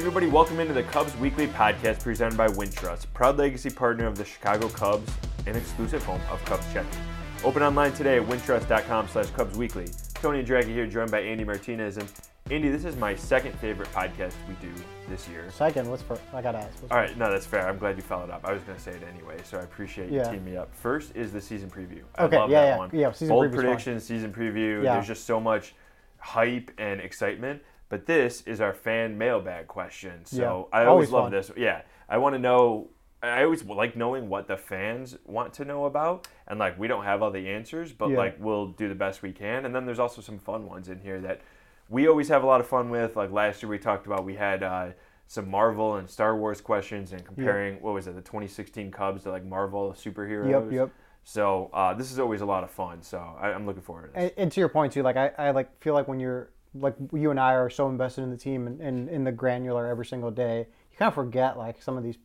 everybody, welcome into the Cubs Weekly Podcast presented by Wintrust, proud legacy partner of the Chicago Cubs and exclusive home of Cubs Checking. Open online today at wintrust.com slash Cubs Weekly. Tony Andracki here, joined by Andy Martinez. And Andy, this is my second favorite podcast we do this year. Second, what's first? I gotta ask. All right, no, that's fair. I'm glad you followed up. I was going to say it anyway, so I appreciate you Yeah. teaming me up. First is the season preview. I Okay, love yeah, that yeah, one. yeah, season Bold predictions, season preview. Yeah. There's just so much hype and excitement. But this is our fan mailbag question. So Yeah, I always, always love fun. this. Yeah, I want to know. I always like knowing what the fans want to know about, and like we don't have all the answers, but Yeah. like we'll do the best we can. And then there's also some fun ones in here that we always have a lot of fun with. Like last year, we talked about we had uh, some Marvel and Star Wars questions and comparing what was it, the 2016 Cubs to like Marvel superheroes. Yep, yep. So uh, this is always a lot of fun. So I, I'm looking forward to this. And, and to your point too, like I, I like feel like when you're like you and I are so invested in the team and, and in the granular every single day, you kind of forget like some of these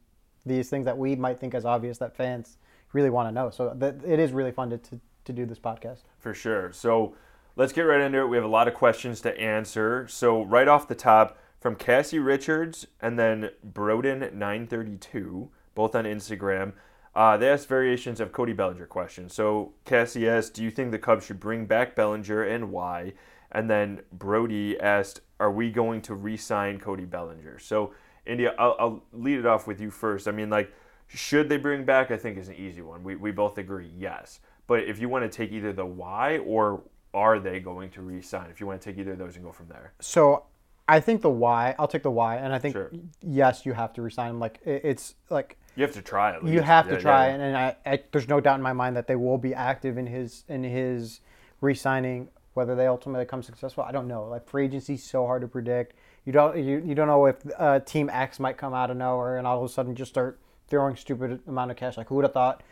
these things that we might think as obvious that fans really want to know. So it is really fun to, to, to do this podcast. For sure. So let's get right into it. We have a lot of questions to answer. So right off the top, from Cassie Richards and then Broden932, both on Instagram, uh, they asked variations of Cody Bellinger questions. So Cassie asked, "Do you think the Cubs should bring back Bellinger and why?" And then Brody asked, "Are we going to re-sign Cody Bellinger?" So Andy, I'll, I'll lead it off with you first. I mean, like, should they bring back? I think is an easy one. We we both agree, yes. But if you want to take either the why or are they going to re-sign? If you want to take either of those and go from there. So I think the why, I'll take the why, and I think Sure. yes, you have to resign him. Like it, it's like You have to try at least. you have to try, yeah. and, and I, I there's no doubt in my mind that they will be active in his in his re-signing. Whether they ultimately come successful, I don't know. Like free agency, is so hard to predict. You don't you, you don't know if uh, Team X might come out of nowhere and all of a sudden just start throwing stupid amount of cash. Like who would have thought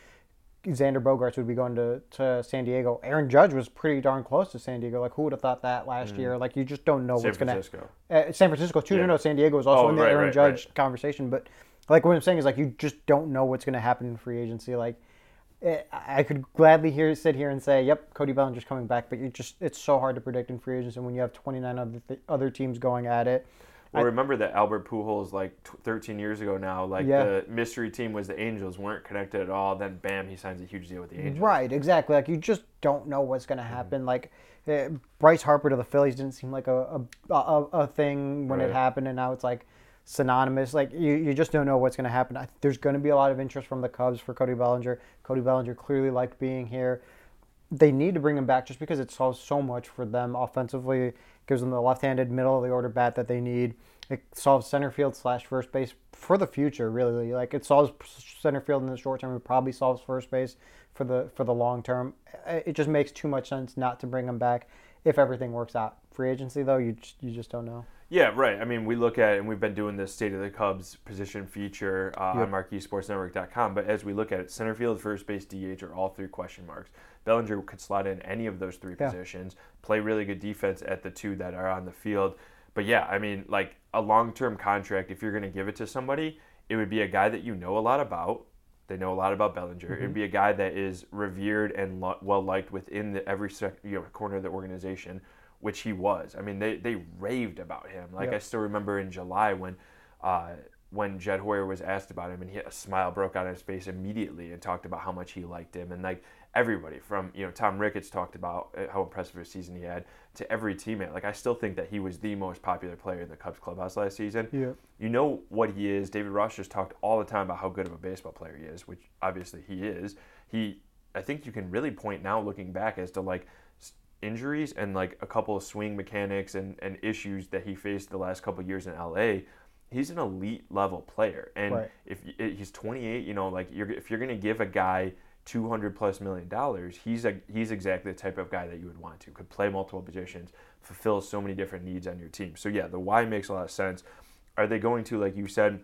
Xander Bogaerts would be going to, to San Diego? Aaron Judge was pretty darn close to San Diego. Like who would have thought that last year? Like you just don't know Mm. San what's going to San Francisco. uh, San Francisco too. Yeah. No, no, San Diego was also Oh, in the right, Aaron right, Judge right. conversation. But like what I'm saying is like you just don't know what's going to happen in free agency. Like I could gladly hear sit here and say, "Yep, Cody Bellinger's coming back," but you just it's so hard to predict in free agency and when you have 29 other th- other teams going at it. Well, remember that Albert Pujols, like t- 13 years ago now, like Yeah. the mystery team was the Angels, weren't connected at all. Then, bam, he signs a huge deal with the Angels. Right, exactly. Like you just don't know what's going to Mm-hmm. happen. Like uh, Bryce Harper to the Phillies didn't seem like a a, a, a thing when Right. it happened, and now it's like synonymous. Like you, you just don't know what's going to happen. I, there's going to be a lot of interest from the Cubs for Cody Bellinger. Cody Bellinger clearly liked being here. They need to bring him back just because it solves so much for them offensively. It gives them the left-handed middle of the order bat that they need. It solves center field slash first base for the future. Really, like it solves center field in the short term. It probably solves first base for the for the long term. It just makes too much sense not to bring him back if everything works out. Free agency though, you just, you just don't know. Yeah, right. I mean, we look at and we've been doing this State of the Cubs position feature uh, Yep. on MarqueeSportsNetwork.com. But as we look at it, center field, first base, DH are all three question marks. Bellinger could slot in any of those three Yeah. positions, play really good defense at the two that are on the field. But yeah, I mean, like a long-term contract, if you're going to give it to somebody, it would be a guy that you know a lot about. They know a lot about Bellinger. Mm-hmm. It'd be a guy that is revered and lo- well liked within the, every sec- you know, corner of the organization, which he was. I mean, they, they raved about him. Like Yep. I still remember in July when uh, when Jed Hoyer was asked about him, and he, a smile broke out on his face immediately, and talked about how much he liked him, and like everybody from you know Tom Ricketts talked about uh, how impressive a season he had to every teammate. Like I still think that he was the most popular player in the Cubs clubhouse last season. Yeah. You know what he is. David Ross just talked all the time about how good of a baseball player he is, which obviously he is. He, I think you can really point now, looking back, as to like injuries and like a couple of swing mechanics and, and issues that he faced the last couple of years in LA. He's an elite level player, and Right. if he's 28, you know, like you're if you're gonna give a guy 200 plus million dollars, he's a he's exactly the type of guy that you would want to. Could play multiple positions, fulfill so many different needs on your team. So yeah, the why makes a lot of sense. Are they going to, like you said,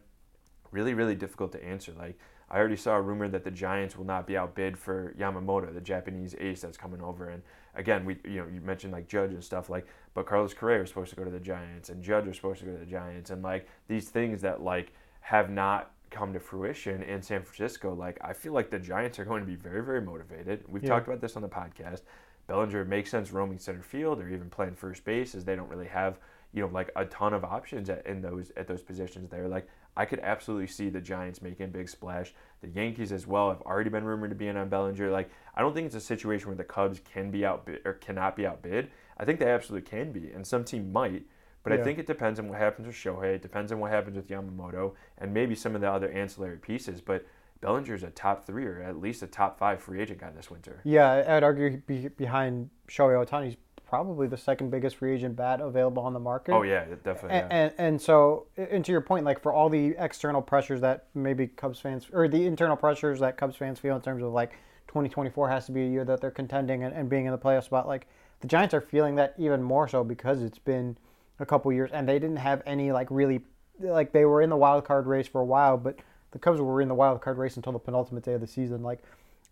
really really difficult to answer? Like I already saw a rumor that the Giants will not be outbid for Yamamoto, the Japanese ace that's coming over. And again, we you know you mentioned like Judge and stuff like, but Carlos Correa is supposed to go to the Giants, and Judge was supposed to go to the Giants, and like these things that like have not come to fruition in San Francisco. Like I feel like the Giants are going to be very very motivated. We've Yeah. talked about this on the podcast. Bellinger makes sense roaming center field or even playing first base, as they don't really have you know, like a ton of options at, in those at those positions there. Like I could absolutely see the Giants making a big splash. The Yankees as well have already been rumored to be in on Bellinger. Like I don't think it's a situation where the Cubs can be outbid or cannot be outbid. I think they absolutely can be, and some team might. But Yeah. I think it depends on what happens with Shohei. It depends on what happens with Yamamoto, and maybe some of the other ancillary pieces. But Bellinger's a top three or at least a top five free agent guy this winter. Yeah, I'd argue be, behind Shohei Ohtani's probably the second biggest free agent bat available on the market. Oh yeah, definitely. And, Yeah. and and so, and to your point, like for all the external pressures that maybe Cubs fans or the internal pressures that Cubs fans feel in terms of like 2024 has to be a year that they're contending and, and being in the playoff spot. Like the Giants are feeling that even more so because it's been a couple years and they didn't have any like really like they were in the wild card race for a while, but the Cubs were in the wild card race until the penultimate day of the season. Like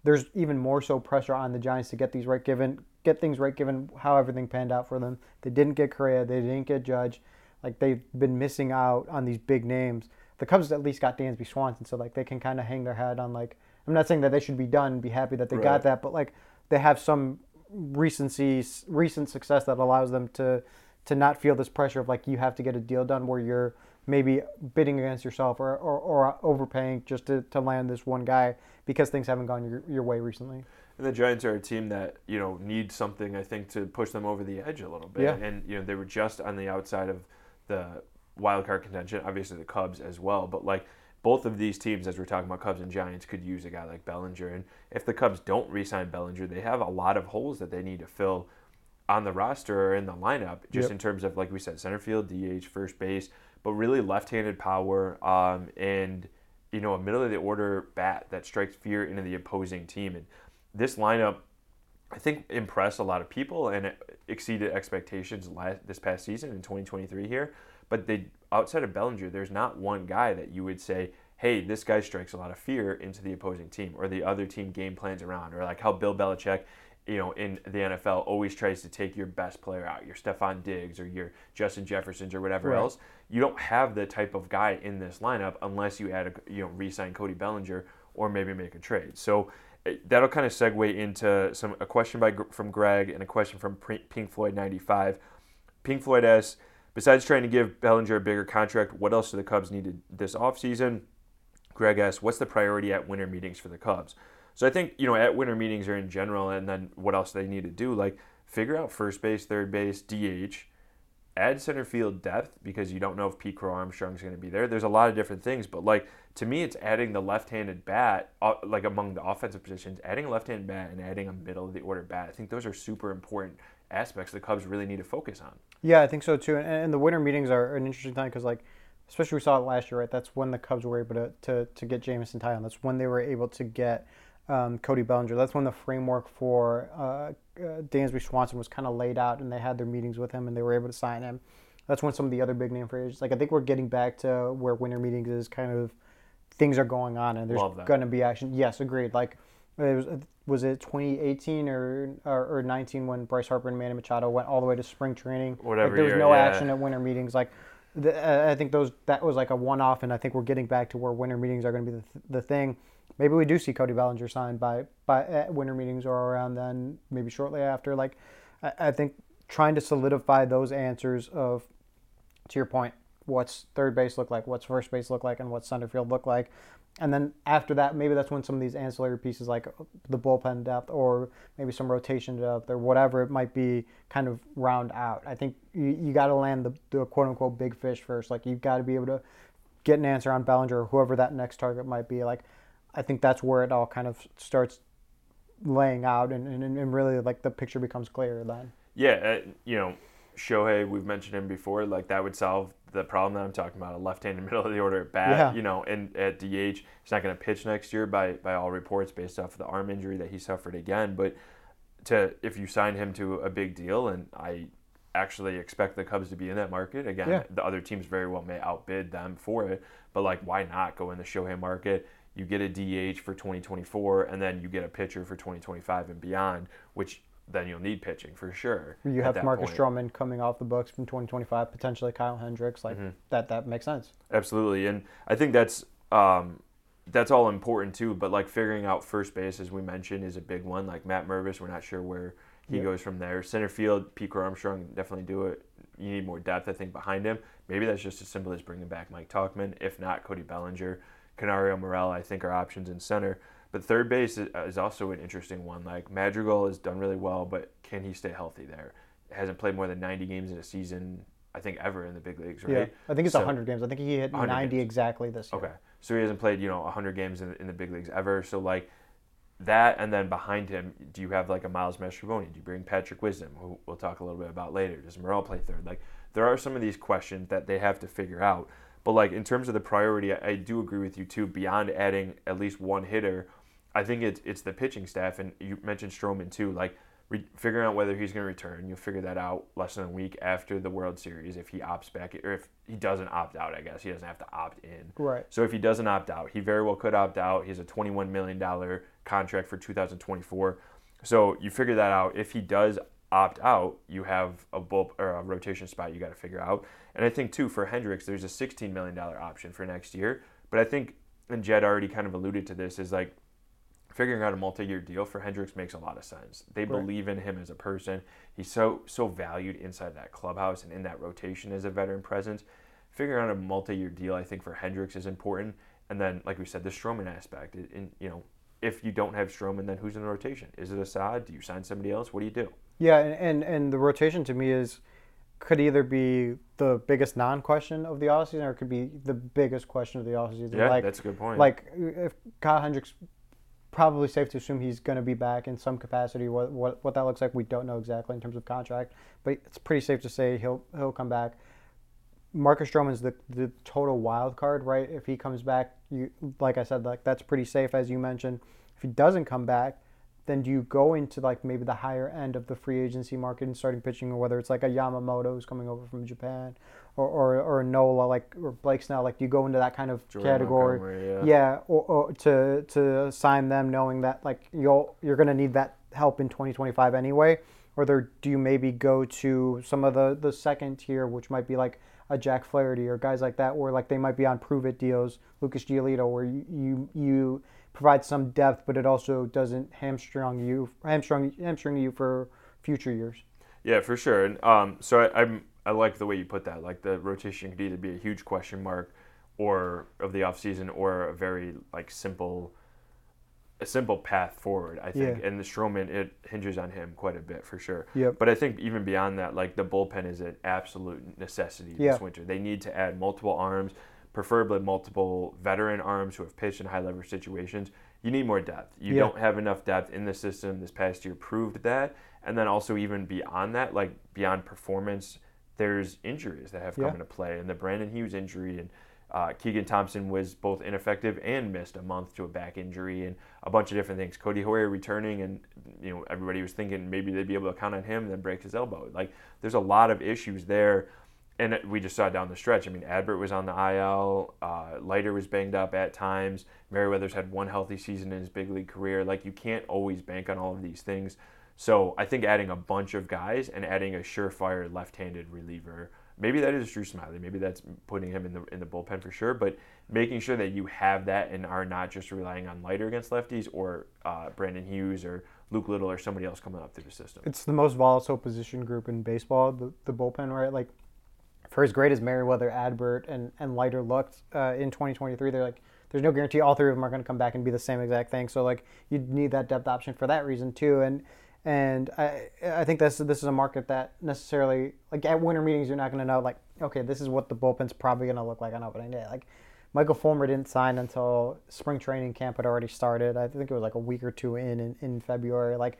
there's even more so pressure on the Giants to get these right given get things right given how everything panned out for them. They didn't get Correa, they didn't get Judge. Like they've been missing out on these big names. The Cubs at least got Dansby Swanson, so like they can kind of hang their hat on like I'm not saying that they should be done be happy that they Right. got that, but like they have some recency recent success that allows them to to not feel this pressure of like you have to get a deal done where you're maybe bidding against yourself or, or, or overpaying just to, to land this one guy because things haven't gone your, your way recently. And the Giants are a team that you know needs something I think to push them over the edge a little bit. Yeah. And you know they were just on the outside of the wild card contention. Obviously the Cubs as well, but like both of these teams, as we're talking about Cubs and Giants, could use a guy like Bellinger. And if the Cubs don't re-sign Bellinger, they have a lot of holes that they need to fill on the roster or in the lineup, just Yep. in terms of like we said, center field, DH, first base, but really left-handed power um, and you know a middle of the order bat that strikes fear into the opposing team. And this lineup, I think, impressed a lot of people and exceeded expectations last this past season in 2023 here. But they outside of Bellinger, there's not one guy that you would say, hey, this guy strikes a lot of fear into the opposing team or the other team game plans around, or like how Bill Belichick, you know, in the NFL always tries to take your best player out, your Stefon Diggs or your Justin Jeffersons or whatever Right. else. You don't have the type of guy in this lineup unless you add a you know re-sign Cody Bellinger or maybe make a trade. So eh, that'll kind of segue into some a question by from Greg and a question from Pink Floyd 95. Pink Floyd asks, besides trying to give Bellinger a bigger contract, what else do the Cubs need this offseason? Greg asks, what's the priority at winter meetings for the Cubs? So I think, you know, at winter meetings or in general, and then what else they need to do, like figure out first base, third base, DH, add center field depth because you don't know if Pete Crow Armstrong's going to be there. There's a lot of different things, but like to me, it's adding the left-handed bat, uh, like among the offensive positions, adding a left-handed bat and adding a middle of the order bat. I think those are super important aspects the Cubs really need to focus on. Yeah, I think so too. And, and the winter meetings are an interesting time because, like, especially we saw it last year, right? That's when the Cubs were able to, to, to get Jameson Taillon. That's when they were able to get um, Cody Bellinger. That's when the framework for uh, uh, Dansby Swanson was kind of laid out, and they had their meetings with him, and they were able to sign him. That's when some of the other big name free agents, like I think we're getting back to where winter meetings is kind of things are going on, and there's going to be action. Yes, agreed. Like it was was it 2018 or, or or 19 when Bryce Harper and Manny Machado went all the way to spring training. Whatever Like, there was year, no yeah. action at winter meetings. Like the, uh, I think those that was like a one off, and I think we're getting back to where winter meetings are going to be the, the thing. Maybe we do see Cody Bellinger signed by by at winter meetings or around then, maybe shortly after. Like I, I think trying to solidify those answers of to your point, what's third base look like, what's first base look like, and what's center field look like. And then after that, maybe that's when some of these ancillary pieces like the bullpen depth or maybe some rotation depth or whatever it might be kind of round out. I think you, you got to land the, the quote unquote big fish first. Like you've got to be able to get an answer on Bellinger or whoever that next target might be. Like I think that's where it all kind of starts laying out and, and, and really like the picture becomes clearer then. Yeah, uh, you know, Shohei, we've mentioned him before. Like that would solve the problem that I'm talking about. A left-handed middle of the order bat, Yeah. you know, and at DH, he's not going to pitch next year by by all reports based off of the arm injury that he suffered again. But to if you sign him to a big deal, and I actually expect the Cubs to be in that market again. Yeah. The other teams very well may outbid them for it, but like, why not go in the Shohei market? You get a DH for 2024, and then you get a pitcher for 2025 and beyond, which then you'll need pitching for sure. You have Marcus point. Stroman coming off the books from 2025, potentially Kyle Hendricks. Like Mm-hmm. that, that makes sense. Absolutely, and I think that's um, that's all important too. But like figuring out first base, as we mentioned, is a big one. Like Matt Mervis, we're not sure where he Yeah. goes from there. Center field, Pico Armstrong definitely do it. you need more depth. I think behind him. Maybe that's just as simple as bringing back Mike Tauchman. If not, Cody Bellinger, Canario Morel. I think are options in center. But third base is, uh, is also an interesting one. Like Madrigal has done really well, but can he stay healthy there? Hasn't played more than 90 games in a season. I think ever in the big leagues, right? Yeah, I think it's So- 100 games. I think he hit 100 90 games. exactly this year. Okay. So he hasn't played, you know, 100 games in, in the big leagues ever. So, like, that, and then behind him, do you have, like, a Miles Mastrobuoni? Do you bring Patrick Wisdom, who we'll talk a little bit about later? Does Morel play third? Like, there are some of these questions that they have to figure out. But, like, in terms of the priority, I, I do agree with you, too. Beyond adding at least one hitter, I think it's, it's the pitching staff. And you mentioned Stroman, too. Like, re- figuring out whether he's going to return. You'll figure that out less than a week after the World Series if he opts back, or if he doesn't opt out, I guess. He doesn't have to opt in. Right. So if he doesn't opt out, he very well could opt out. He has a $21 million contract for 2024. So you figure that out. If he does opt out, you have a bull or a rotation spot you got to figure out. And I think too for Hendricks, there's a $16 million option for next year. But I think, and Jed already kind of alluded to this, is like figuring out a multi-year deal for Hendricks makes a lot of sense. They Right. believe in him as a person. He's so so valued inside that clubhouse and in that rotation as a veteran presence. Figuring out a multi-year deal, I think, for Hendricks is important. And then, like we said, the Stroman aspect. In, in you know, if you don't have Stroman, then who's in the rotation? Is it Assad? Do you sign somebody else? What do you do? Yeah, and, and, and the rotation to me is could either be the biggest non-question of the offseason or it could be the biggest question of the offseason. Yeah, like, that's a good point. like if Kyle Hendricks probably safe to assume he's going to be back in some capacity. What, what what that looks like, we don't know exactly in terms of contract, but it's pretty safe to say he'll he'll come back. Marcus Stroman's the the total wild card, right? If he comes back, you like I said, like that's pretty safe as you mentioned. If he doesn't come back, then do you go into like maybe the higher end of the free agency market and starting pitching, or whether it's like a Yamamoto who's coming over from Japan, or or, or Nola like or Blake Snell, like do you go into that kind of Jordan category? Yeah. yeah, or, or to to sign them knowing that like you'll you're going to need that help in 2025 anyway or there do you maybe go to some of the the second tier which might be like a Jack Flaherty or guys like that where like they might be on prove it deals Lucas Giolito where you you, you provide some depth but it also doesn't hamstring you hamstring hamstring you for future years Yeah, for sure. And um, so I, I'm I like the way you put that. Like the rotation could either be a huge question mark, or of the offseason, or a very like simple, a simple path forward. I think. Yeah. And the Stroman, it hinges on him quite a bit for sure. Yep. But I think even beyond that, like the bullpen is an absolute necessity Yeah. this winter. They need to add multiple arms, preferably multiple veteran arms who have pitched in high leverage situations. You need more depth. You Yeah. don't have enough depth in the system. This past year proved that. And then also even beyond that, like beyond performance, there's injuries that have come Yeah. into play. And the Brandon Hughes injury and uh, Keegan Thompson was both ineffective and missed a month to a back injury and a bunch of different things. Codi Heuer returning, and you know everybody was thinking maybe they'd be able to count on him, and then breaks his elbow. Like there's a lot of issues there, and we just saw down the stretch. I mean, Adbert was on the IL, uh, Leiter was banged up at times. Merryweather's had one healthy season in his big league career. Like you can't always bank on all of these things. So I think adding a bunch of guys and adding a surefire left-handed reliever, maybe that is Drew Smyly. Maybe that's putting him in the in the bullpen for sure. But making sure that you have that and are not just relying on Leiter against lefties or uh, Brandon Hughes or Luke Little or somebody else coming up through the system. it's the most volatile position group in baseball, the, the bullpen, right? Like, for as great as Merryweather, Adbert, and, and Leiter looked uh, in 2023, they're like, there's no guarantee all three of them are going to come back and be the same exact thing. So, like, you need that depth option for that reason, too. And and I, I think this, this is a market that necessarily, like, at winter meetings, you're not going to know, like, okay, this is what the bullpen's probably going to look like on opening day. Like, Michael Fulmer didn't sign until spring training camp had already started. I think it was like a week or two in in, in February. Like,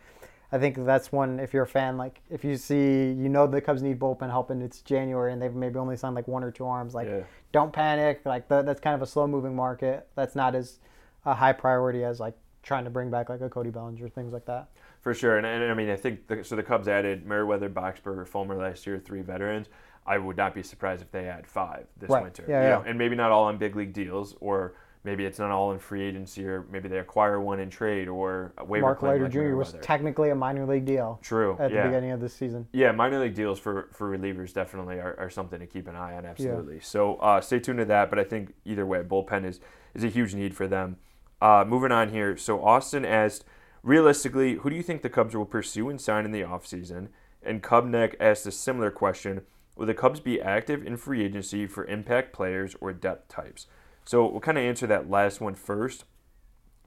I think that's one. If you're a fan, like if you see, you know, the Cubs need bullpen help, and it's January, and they've maybe only signed like one or two arms. Like, Yeah. don't panic. Like that, that's kind of a slow moving market. That's not as a high priority as like trying to bring back like a Cody Bellinger, things like that. For sure, and, and I mean, I think the, so. The Cubs added Merryweather, Boxberger, Fulmer last year, three veterans. I would not be surprised if they add five this Right. winter. Yeah, you yeah. know, and maybe not all on big league deals, or maybe it's not all in free agency, or maybe they acquire one in trade or a waiver Mark Leiter Jr. was technically a minor league deal True. at yeah. the beginning of this season. Yeah, minor league deals for, for relievers definitely are, are something to keep an eye on, absolutely. So uh, stay tuned to that, but I think either way, bullpen is, is a huge need for them. Uh, moving on here. So Austin asked, realistically, who do you think the Cubs will pursue and sign in the offseason? And Cubneck asked a similar question. Will the Cubs be active in free agency for impact players or depth types? So we'll kind of answer that last one first.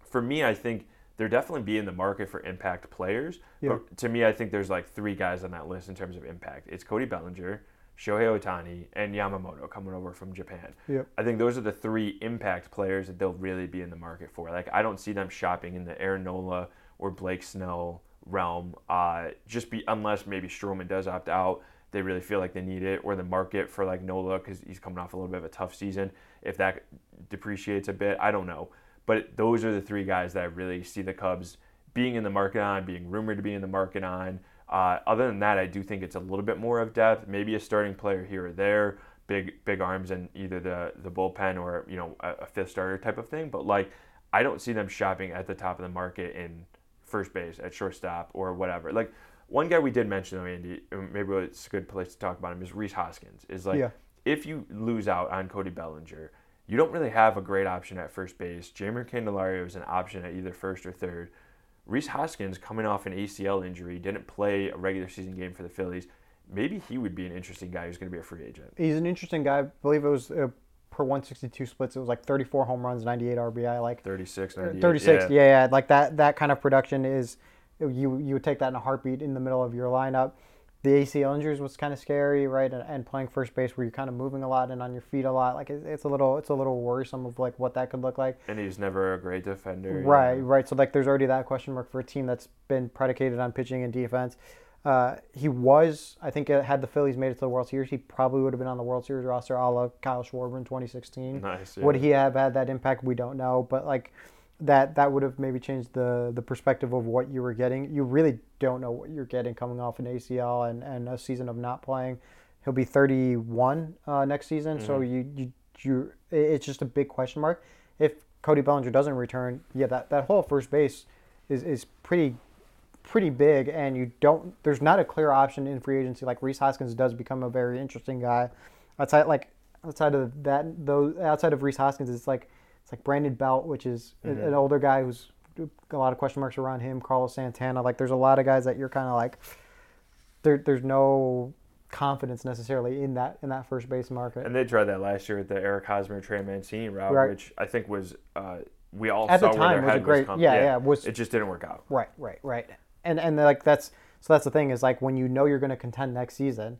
For me, I think they're definitely be in the market for impact players. Yeah. But to me, I think there's like three guys on that list in terms of impact. It's Cody Bellinger, Shohei Ohtani, and Yamamoto coming over from Japan. Yep. I think those are the three impact players that they'll really be in the market for. Like I don't see them shopping in the Aaron Nola or Blake Snell realm. Uh, just be unless maybe Stroman does opt out, they really feel like they need it, or the market for like Nola because he's coming off a little bit of a tough season. If that depreciates a bit, I don't know. But those are the three guys that I really see the Cubs being in the market on, being rumored to be in the market on. Uh, other than that, I do think it's a little bit more of depth, maybe a starting player here or there, big big arms in either the the bullpen or you know a, a fifth starter type of thing. But like, I don't see them shopping at the top of the market in first base, at shortstop, or whatever. Like one guy we did mention though, Andy, maybe it's a good place to talk about him is Rhys Hoskins. Is like Yeah. If you lose out on Cody Bellinger, you don't really have a great option at first base. Jeimer Candelario is an option at either first or third. Rhys Hoskins, coming off an ACL injury, didn't play a regular season game for the Phillies. Maybe he would be an interesting guy who's going to be a free agent. He's an interesting guy. I believe it was uh, per 162 splits. It was like 34 home runs, 98 RBI. Like 36, Uh, 98. 36 yeah. yeah. yeah like that that kind of production is you you would take that in a heartbeat in the middle of your lineup the acl injuries was kind of scary right and, and playing first base where you're kind of moving a lot and on your feet a lot like it, it's a little it's a little worrisome of like what that could look like And he's never a great defender. right know. right so like there's already that question mark for a team that's been predicated on pitching and defense uh, he was, I think, uh, had the Phillies made it to the World Series, he probably would have been on the World Series roster, a la Kyle Schwarber in 2016. Nice. Yeah. Would he have had that impact? We don't know, but like that that would have maybe changed the the perspective of what you were getting. You really don't know what you're getting coming off an ACL and, and a season of not playing. He'll be 31 uh, next season, so Mm-hmm. you you you it's just a big question mark. If Cody Bellinger doesn't return, yeah, that that whole first base is is pretty pretty big, and you don't. There's not a clear option in free agency. Like Rhys Hoskins does become a very interesting guy. Outside like outside of that, though, outside of Rhys Hoskins, it's like it's like Brandon Belt, which is Mm-hmm. an older guy who's a lot of question marks around him. Carlos Santana, like there's a lot of guys that you're kind of like there. There's no confidence necessarily in that in that first base market. And they tried that last year with the Eric Hosmer, Trey Mancini route, Right. which I think was uh, we all At the saw where time, their was a great- was coming. yeah, yeah, was- it just didn't work out. Right, right, right. And and like that's so that's the thing is like when you know you're going to contend next season,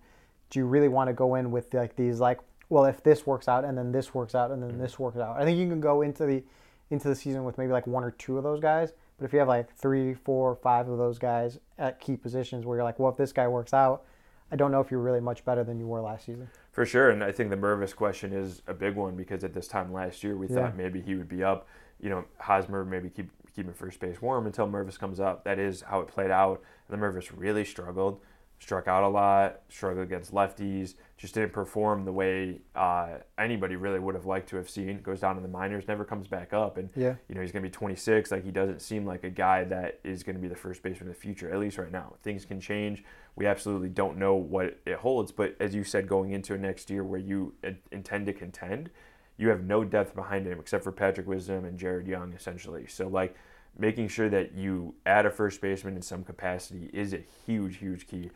do you really want to go in with like these like well if this works out and then this works out and then mm. this works out? I think you can go into the into the season with maybe like one or two of those guys, but if you have like three, four, five of those guys at key positions where you're like, well if this guy works out, I don't know if you're really much better than you were last season. For sure, and I think the Mervis question is a big one because at this time last year we Yeah. thought maybe he would be up. You know, Hosmer maybe keep keeping first base warm until Mervis comes up. That is how it played out. And the Mervis really struggled, struck out a lot, struggled against lefties, just didn't perform the way uh, anybody really would have liked to have seen. Goes down in the minors, never comes back up, and Yeah. you know he's going to be 26. Like he doesn't seem like a guy that is going to be the first baseman in the future. At least right now, things can change. We absolutely don't know what it holds. But as you said, going into next year where you intend to contend, you have no depth behind him except for Patrick Wisdom and Jared Young, essentially. So like making sure that you add a first baseman in some capacity is a huge, huge key.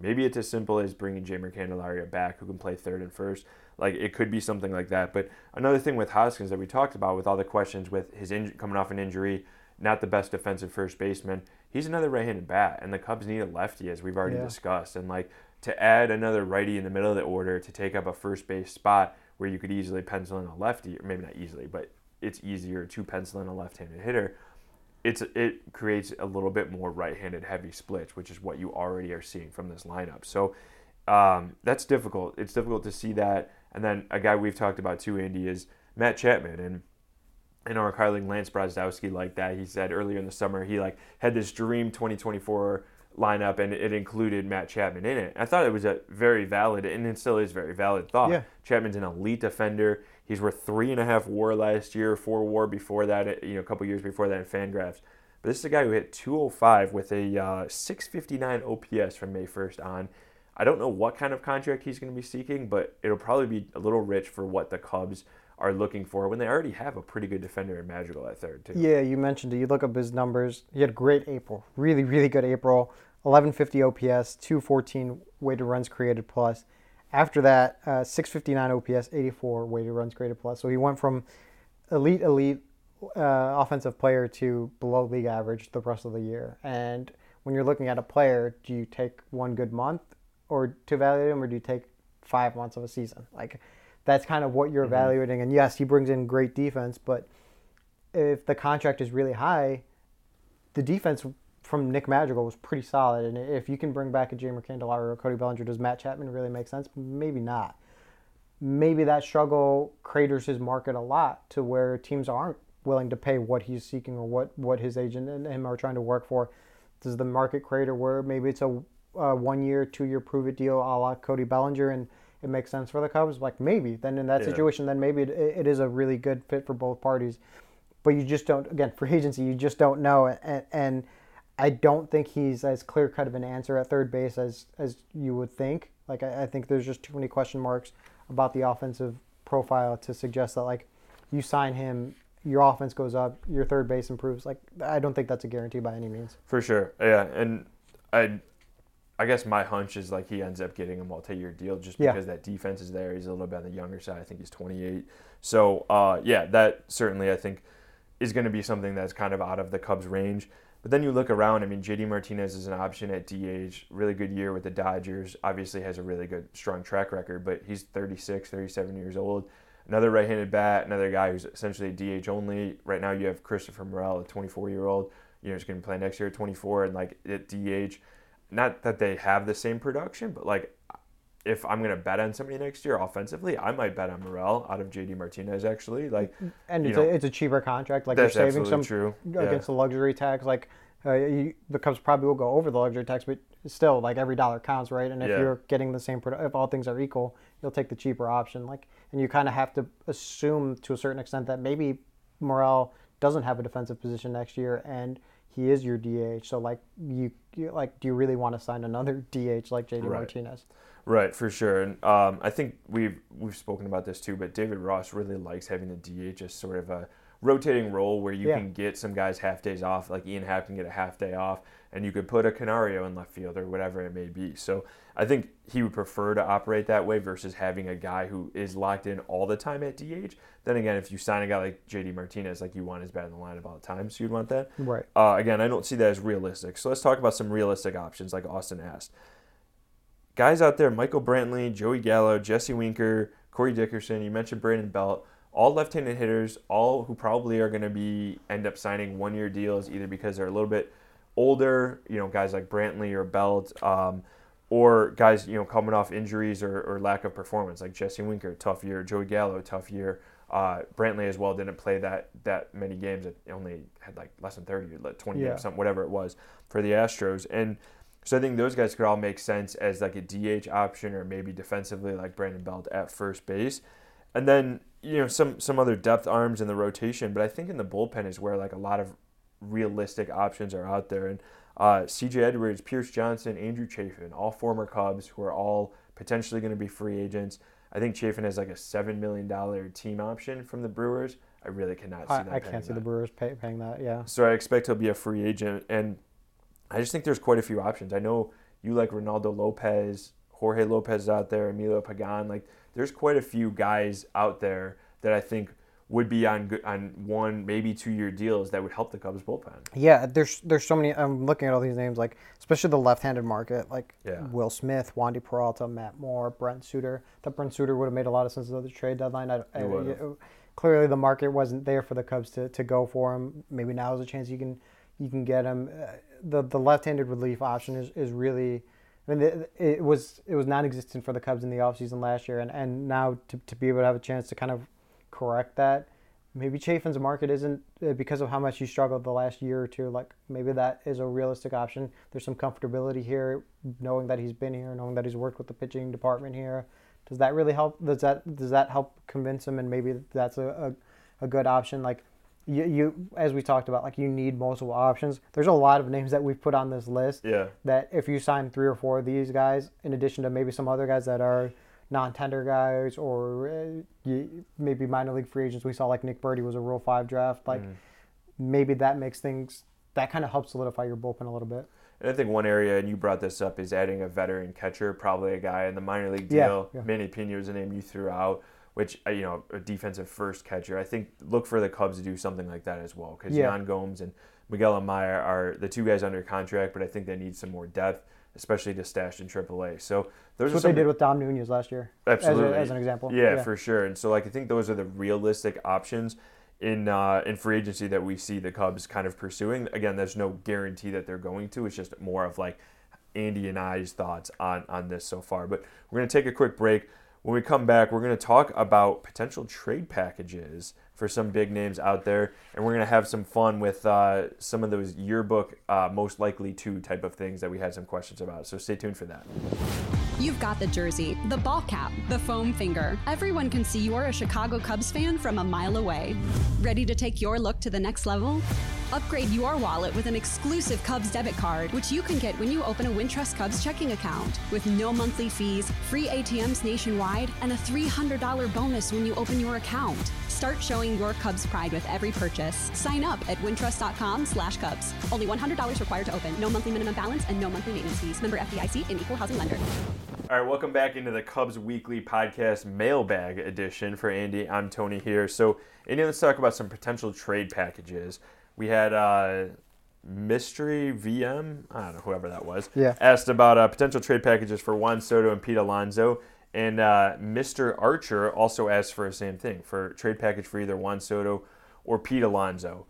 Maybe it's as simple as bringing Jeimer Candelario back, who can play third and first. Like it could be something like that. But another thing with Hoskins that we talked about, with all the questions with his inj- coming off an injury, not the best defensive first baseman, he's another right-handed bat, and the Cubs need a lefty, as we've already Yeah. discussed. And like to add another righty in the middle of the order to take up a first base spot where you could easily pencil in a lefty, or maybe not easily, but it's easier to pencil in a left-handed hitter it's it creates a little bit more right-handed heavy splits, which is what you already are seeing from this lineup. So um, that's difficult. It's difficult to see that. And then a guy we've talked about too, Andy, is Matt Chapman. And in our colleague Lance Brozdowski like that. He said earlier in the summer he like had this dream 2024 lineup and it included Matt Chapman in it. I thought it was a very valid and it still is very valid thought. Yeah. Chapman's an elite defender. He's worth three and a half WAR last year, four WAR before that. You know, a couple years before that in Fangraphs. But this is a guy who hit 205 with a uh, 659 OPS from May 1st on. I don't know what kind of contract he's going to be seeking, but it'll probably be a little rich for what the Cubs are looking for when they already have a pretty good defender in Madrigal at third too. Yeah, you mentioned it. You look up his numbers. He had great April. Really, really good April. 1150 OPS, 214 weighted runs created plus. After that, uh, 659 OPS, 84 weighted runs created plus. So he went from elite, elite uh, offensive player to below league average the rest of the year. And when you're looking at a player, do you take one good month or to evaluate him, or do you take five months of a season? Like that's kind of what you're Mm-hmm. evaluating. And yes, he brings in great defense, but if the contract is really high, the defense from Nick Madrigal was pretty solid. And if you can bring back a Jeimer Candelario or Cody Bellinger, does Matt Chapman really make sense? Maybe not. Maybe that struggle craters his market a lot to where teams aren't willing to pay what he's seeking or what, what his agent and him are trying to work for. Does the market crater where maybe it's a, a one year, two year prove it deal a la Cody Bellinger and it makes sense for the Cubs? Like maybe. Then in that Yeah. situation, then maybe it, it is a really good fit for both parties but you just don't again for agency you just don't know and, and i don't think he's as clear cut of an answer at third base as as you would think like I, I think there's just too many question marks about the offensive profile to suggest that like you sign him your offense goes up your third base improves like i don't think that's a guarantee by any means For sure, yeah, and I, I guess my hunch is like he ends up getting a multi-year deal just Yeah. because that defense is there. He's a little bit on the younger side. I think he's 28. So uh, yeah, that certainly I think is going to be something that's kind of out of the Cubs' range. But then you look around. I mean, JD Martinez is an option at DH. Really good year with the Dodgers. Obviously has a really good, strong track record. But he's 36, 37 years old. Another right-handed bat. Another guy who's essentially DH only. Right now you have Christopher Morel, a 24-year-old. You know, he's going to play next year at 24, and like at DH. Not that they have the same production, but like if I'm going to bet on somebody next year offensively, I might bet on Morel out of JD Martinez actually. Like and You it's, know, a, it's a cheaper contract like you're saving some true. against the luxury tax. Like uh, you, the Cubs probably will go over the luxury tax, but still, like every dollar counts, right? And if Yeah. you're getting the same, if all things are equal, you'll take the cheaper option. Like, and you kind of have to assume to a certain extent that maybe Morel doesn't have a defensive position next year, and he is your DH. So like you, you like, do you really want to sign another DH like JD Right. Martinez? Right, for sure. And um, I think we've we've spoken about this too, but David Ross really likes having the DH as sort of a rotating role where you Yeah. can get some guys half days off, like Ian Happ can get a half day off, and you could put a Canario in left field or whatever it may be. So I think he would prefer to operate that way versus having a guy who is locked in all the time at DH. Then again, if you sign a guy like JD Martinez, like you want his bat in the lineup all the time, so you'd want that. Right. Uh, again, I don't see that as realistic. So let's talk about some realistic options, like Austin asked. Guys out there, Michael Brantley, Joey Gallo, Jesse Winker, Corey Dickerson. You mentioned Brandon Belt, all left-handed hitters, all who probably are going to be end up signing one-year deals, either because they're a little bit older, you know, guys like Brantley or Belt, um, or guys you know coming off injuries or, or lack of performance, like Jesse Winker, tough year, Joey Gallo, tough year. Uh, Brantley as well didn't play that that many games. It only had like less than thirty, like twenty Yeah. games, something whatever it was for the Astros. And so I think those guys could all make sense as like a DH option or maybe defensively like Brandon Belt at first base. And then you know some some other depth arms in the rotation, but I think in the bullpen is where like a lot of realistic options are out there. And uh, C.J. Edwards, Pierce Johnson, Andrew Chafin, all former Cubs who are all potentially going to be free agents. I think Chafin has like a seven million dollar team option from the Brewers. I really cannot see I, them I can't see that. the Brewers pay, paying that. Yeah. So I expect he'll be a free agent, and I just think there's quite a few options. I know you like Reynaldo Lopez, Jorge Lopez out there, Emilio Pagan. Like there's quite a few guys out there that I think would be on on one maybe two year deals that would help the Cubs bullpen. Yeah, there's there's so many. I'm looking at all these names, like especially the left-handed market, like Yeah. Will Smith, Wandy Peralta, Matt Moore, Brent Suter. That Brent Suter would have made a lot of sense at the trade deadline. I, I, would've. Uh, clearly, the market wasn't there for the Cubs to, to go for him. Maybe now is a chance you can you can get him. Uh, the the left-handed relief option is, is really. I mean, it, it was it was non-existent for the Cubs in the offseason last year, and, and now to, to be able to have a chance to kind of correct that maybe Chafin's market isn't uh, because of how much he struggled the last year or two. Like maybe that is a realistic option. There's some comfortability here, knowing that he's been here, knowing that he's worked with the pitching department here. Does that really help? Does that does that help convince him? And maybe that's a, a, a good option. Like you, you as we talked about, like you need multiple options. There's a lot of names that we've put on this list Yeah, that if you sign three or four of these guys, in addition to maybe some other guys that are non-tender guys or uh, you, maybe minor league free agents, we saw like Nick Burdi was a Rule Five draft. Like Mhm. maybe that makes things that kind of helps solidify your bullpen a little bit. And I think one area, and you brought this up, is adding a veteran catcher, probably a guy in the minor league Yeah, deal. yeah. Manny Piña was a name you threw out, which uh, you know, a defensive first catcher. I think look for the Cubs to do something like that as well, because Yeah. Yan Gomes and Miguel Amaya are the two guys under contract, but I think they need some more depth, especially to stash in AAA. So those That's are what some they did with Dom Nunez last year. Absolutely. As, a, as an example. Yeah, for sure. And so like I think those are the realistic options in uh, in free agency that we see the Cubs kind of pursuing. Again, there's no guarantee that they're going to. It's just more of like Andy and I's thoughts on on this so far. But we're gonna take a quick break. When we come back, we're gonna talk about potential trade packages for some big names out there, and we're gonna have some fun with uh, some of those yearbook uh, most likely to type of things that we had some questions about. So stay tuned for that. You've got the jersey, the ball cap, the foam finger. Everyone can see you're a Chicago Cubs fan from a mile away. Ready to take your look to the next level? Upgrade your wallet with an exclusive Cubs debit card, which you can get when you open a Wintrust Cubs checking account. With no monthly fees, free ATMs nationwide, and a $300 bonus when you open your account. Start showing your Cubs pride with every purchase. Sign up at wintrust.com slash Cubs. Only $100 required to open. No monthly minimum balance and no monthly maintenance fees. Member FDIC and equal housing lender. All right, welcome back into the Cubs Weekly Podcast mailbag edition for Andy. I'm Tony here. So, Andy, let's talk about some potential trade packages. We had uh, Mystery VM, I don't know, whoever that was, Yeah. asked about uh, potential trade packages for Juan Soto and Pete Alonso. And uh, Mr. Archer also asked for the same thing for trade package for either Juan Soto or Pete Alonso.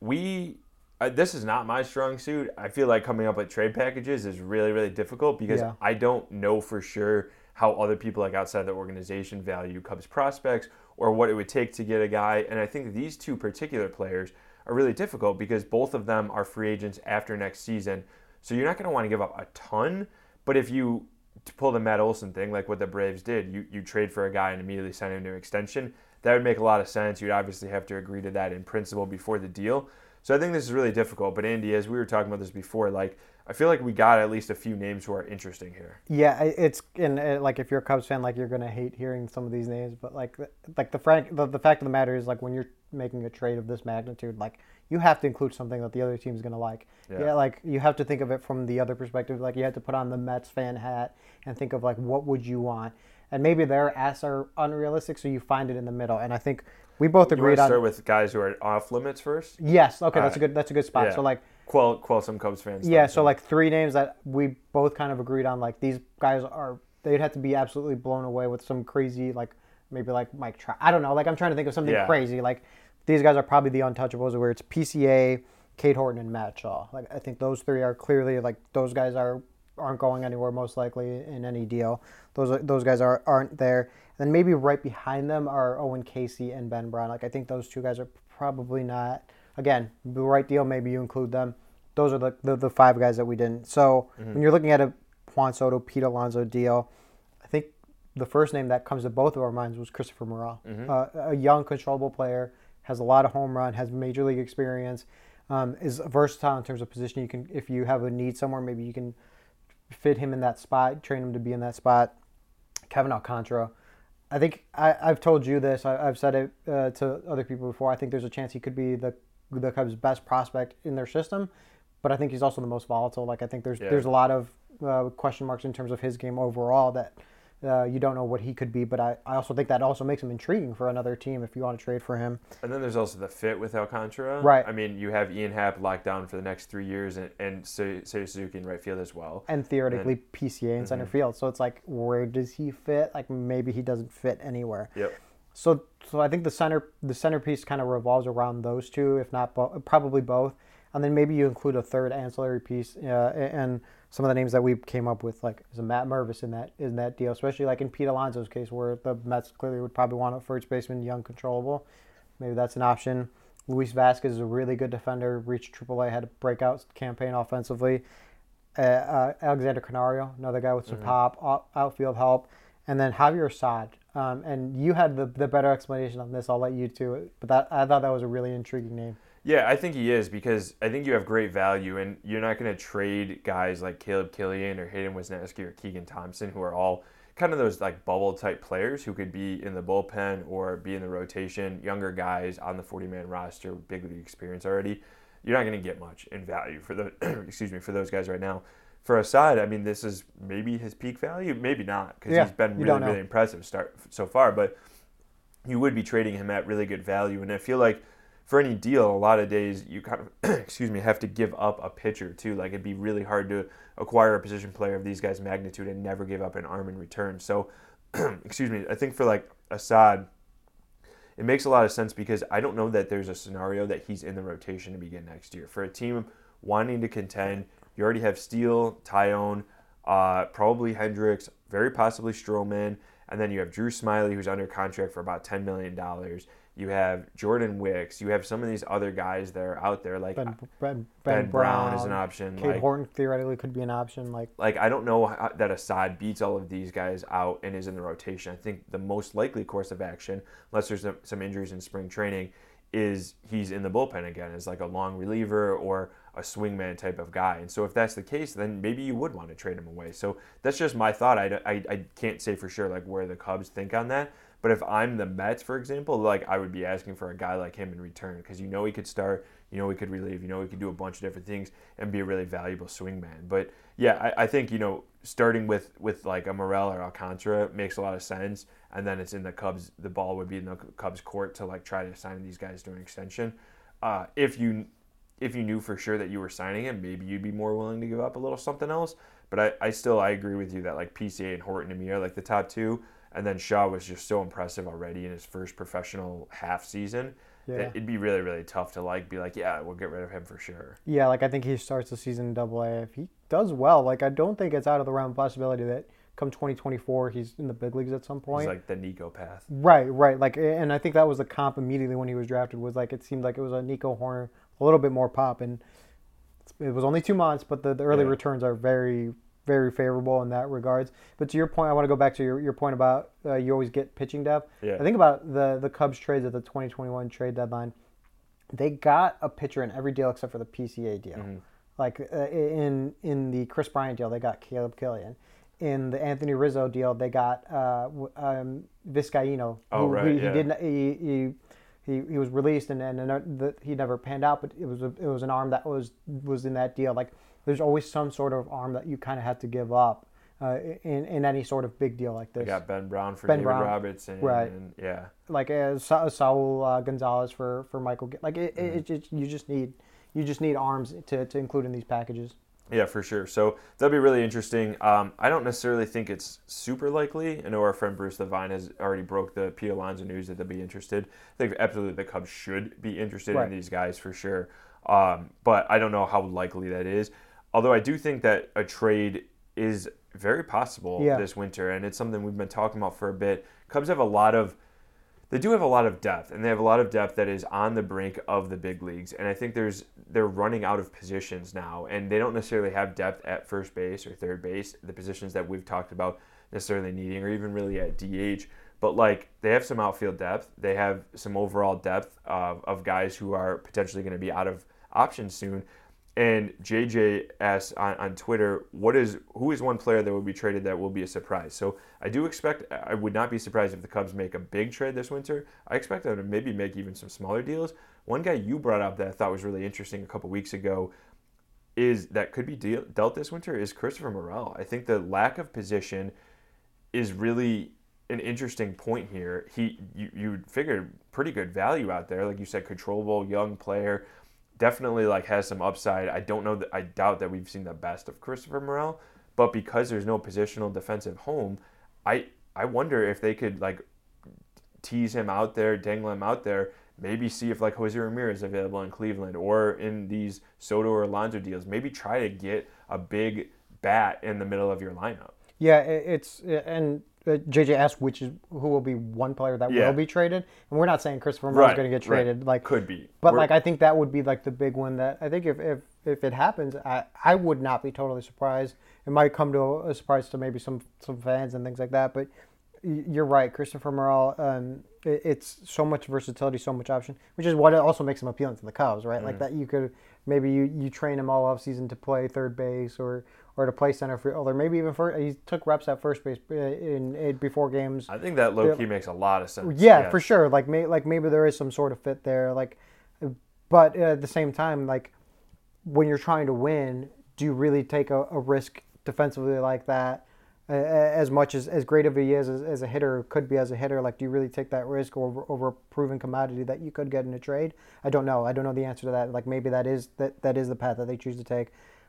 We uh, this is not my strong suit. I feel like coming up with trade packages is really really difficult because Yeah. I don't know for sure how other people like outside the organization value Cubs prospects or what it would take to get a guy. And I think these two particular players are really difficult because both of them are free agents after next season. So you're not going to want to give up a ton, but if you to pull the Matt Olson thing, like what the Braves did, you, you trade for a guy and immediately sign him to an extension. That would make a lot of sense. You'd obviously have to agree to that in principle before the deal. So I think this is really difficult. But Andy, as we were talking about this before, like I feel like we got at least a few names who are interesting here. Yeah, it's and uh, like if you're a Cubs fan, like you're gonna hate hearing some of these names, but like like the frank the, the fact of the matter is like when you're making a trade of this magnitude, like you have to include something that the other team's gonna like. Yeah. Yeah. like you have to think of it from the other perspective. Like you have to put on the Mets fan hat and think of like what would you want, and maybe their asks are unrealistic, so you find it in the middle. And I think we both You want agreed to on. start with guys who are off limits first? yes, okay, that's Alright. a good that's a good spot. Yeah. So like Quell, quell some Cubs fans. yeah, so like three names that we both kind of agreed on. Like these guys are, they'd have to be absolutely blown away with some crazy, like maybe like Mike Trout. I don't know. Like I'm trying to think of something Yeah. crazy. Like these guys are probably the untouchables, where it's PCA, Cade Horton, and Matt Shaw. Like I think those three are clearly like those guys are aren't going anywhere most likely in any deal. Those those guys are aren't there. And then maybe right behind them are Owen Caissie and Ben Brown. Like I think those two guys are probably not. Again, the right deal. Maybe you include them those are the, the, the five guys that we didn't. So when you're looking at a Juan Soto, Pete Alonso deal, I think the first name that comes to both of our minds was Christopher Morel, uh, a young, controllable player, has a lot of home run, has major league experience, um, is versatile in terms of position. You can, if you have a need somewhere, maybe you can fit him in that spot, train him to be in that spot. Kevin Alcantara. I think I, I've told you this. I, I've said it uh, to other people before. I think there's a chance he could be the the Cubs' best prospect in their system, but I think he's also the most volatile. Like I think there's Yeah. there's a lot of uh, question marks in terms of his game overall that uh, you don't know what he could be. But I, I also think that also makes him intriguing for another team if you want to trade for him. And then there's also the fit with Alcantara. Right. I mean, you have Ian Happ locked down for the next three years, and and Seiya Suzuki in right field as well. and theoretically PCA in center field. So it's like, where does he fit? Like maybe he doesn't fit anywhere. Yep. So so I think the center the centerpiece kind of revolves around those two, if not bo- probably both, and then maybe you include a third ancillary piece uh, and some of the names that we came up with, like is a Matt Mervis in that in that deal, especially like in Pete Alonso's case, where the Mets clearly would probably want a first baseman, young, controllable. Maybe that's an option. Luis Vasquez is a really good defender. Reached AAA, had a breakout campaign offensively. Uh, uh, Alexander Canario, another guy with some pop, out- outfield help, and then Javier Assad. Um, and you had the, the better explanation on this. I'll let you do it. But that I thought that was a really intriguing name. Yeah, I think he is because I think you have great value, and you're not going to trade guys like Caleb Kilian or Hayden Wesneski or Keegan Thompson, who are all kind of those like bubble type players who could be in the bullpen or be in the rotation. Younger guys on the 40 man roster, big league experience already. you're not going to get much in value for the excuse me for those guys right now. For Assad, I mean, this is maybe his peak value, maybe not, because Yeah, he's been really really impressive start so far. But you would be trading him at really good value, and I feel like for any deal, a lot of days you kind of excuse me have to give up a pitcher too. Like it'd be really hard to acquire a position player of these guys' magnitude and never give up an arm in return. So, excuse me, I think for like Assad, it makes a lot of sense because I don't know that there's a scenario that he's in the rotation to begin next year. For a team wanting to contend, you already have Steele, Taillon, uh, probably Hendricks, very possibly Stroman, and then you have Drew Smyly, who's under contract for about $10 million. You have Jordan Wicks. You have some of these other guys that are out there, like Ben, uh, ben, Ben Brown is an option. Cade Like, Horton theoretically could be an option. Like like I don't know how, that Assad beats all of these guys out and is in the rotation. I think the most likely course of action, unless there's some, some injuries in spring training, is he's in the bullpen again as like a long reliever or a swingman type of guy. And so if that's the case, then maybe you would want to trade him away. So that's just my thought. I, I, I can't say for sure like where the Cubs think on that. But if I'm the Mets, for example, like I would be asking for a guy like him in return because you know he could start, you know he could relieve, you know he could do a bunch of different things and be a really valuable swingman. But yeah, I, I think you know starting with with like a Morel or Alcantara makes a lot of sense, and then it's in the Cubs. The ball would be in the Cubs' court to like try to sign these guys during extension. Uh, if you if you knew for sure that you were signing him, maybe you'd be more willing to give up a little something else. But I, I still I agree with you that like PCA and Horton to me are like the top two. And then Shaw was just so impressive already in his first professional half season. Yeah. It'd be really, really tough to like be like, yeah, we'll get rid of him for sure. yeah, like I think he starts the season in Double A. If he does well, like I don't think it's out of the realm of possibility that come 2024 he's in the big leagues at some point. It's like the Nico path. Right, right. Like, and I think that was the comp immediately when he was drafted. Was like it seemed like it was a Nico Hoerner, a little bit more pop, and it was only two months, but the, the early Yeah. returns are very, very favorable in that regards. But to your point, I want to go back to your, your point about uh, you always get pitching depth. Yeah. I think about the the Cubs trades at the 2021 trade deadline. They got a pitcher in every deal except for the PCA deal. Mm-hmm. Like uh, in in the Kris Bryant deal, they got Caleb Kilian. In the Anthony Rizzo deal, they got uh, um, Vizcaino. Oh, who- right, He, he didn't. He, he he, he was released and and the, he never panned out. But it was a, it was an arm that was was in that deal. Like there's always some sort of arm that you kind of have to give up uh, in in any sort of big deal like We this. got Ben Brown for Ben David Brown, Robertson. right. And yeah. like uh, Sa- Saul uh, Gonzalez for for Michael. G- Like it, it, Mm-hmm. it just, you just need you just need arms to, to include in these packages. Yeah, for sure. So that'll be really interesting. Um, I don't necessarily think it's super likely. I know our friend Bruce Levine has already broke the Pete Alonso news that they'll be interested. I think absolutely the Cubs should be interested Right. in these guys for sure. Um, but I don't know how likely that is. Although I do think that a trade is very possible Yeah. this winter, and it's something we've been talking about for a bit. Cubs have a lot of they do have a lot of depth, and they have a lot of depth that is on the brink of the big leagues. And I think there's they're running out of positions now, and they don't necessarily have depth at first base or third base, the positions that we've talked about necessarily needing, or even really at DH. But like they have some outfield depth, they have some overall depth of, of guys who are potentially going to be out of options soon. And JJ asked on, on Twitter, "What is who is one player that would be traded that will be a surprise?" So I do expect. I would not be surprised if the Cubs make a big trade this winter. I expect them to maybe make even some smaller deals. One guy you brought up that I thought was really interesting a couple weeks ago is that could be deal, dealt this winter is Christopher Morel. I think the lack of position is really an interesting point here. He you you figured pretty good value out there, like you said, controllable young player, definitely like has some upside. I don't know that I doubt that we've seen the best of Christopher Morel, but because there's no positional defensive home, I I wonder if they could like tease him out there, dangle him out there, maybe see if like Jose Ramirez is available in Cleveland or in these Soto or Alonso deals. Maybe try to get a big bat in the middle of your lineup. Yeah, it's and JJ asked which is who will be one player that Yeah. will be traded, and we're not saying Christopher Morel is going to get right. traded. Like could be, But We're- like I think that would be like the big one that I think if if, if it happens, I, I would not be totally surprised. It might come to a, a surprise to maybe some some fans and things like that. But you're right, Christopher Morel. Um, it, it's so much versatility, so much option, which is what also makes him appealing to the Cubs, right? Mm. Like that you could maybe you, you train him all off season to play third base or or to play center field, or maybe even for he took reps at first base uh, in, in before games. I think that low key makes a lot of sense. Yeah, for sure. Like may, like maybe there is some sort of fit there. Like but at the same time, like when you're trying to win, do you really take a, a risk defensively like that? As much as as great of he is as, as, a hitter could be as a hitter, like do you really take that risk over over a proven commodity that you could get in a trade? I don't know. I don't know the answer to that. Like maybe that is that that is the path that they choose to take.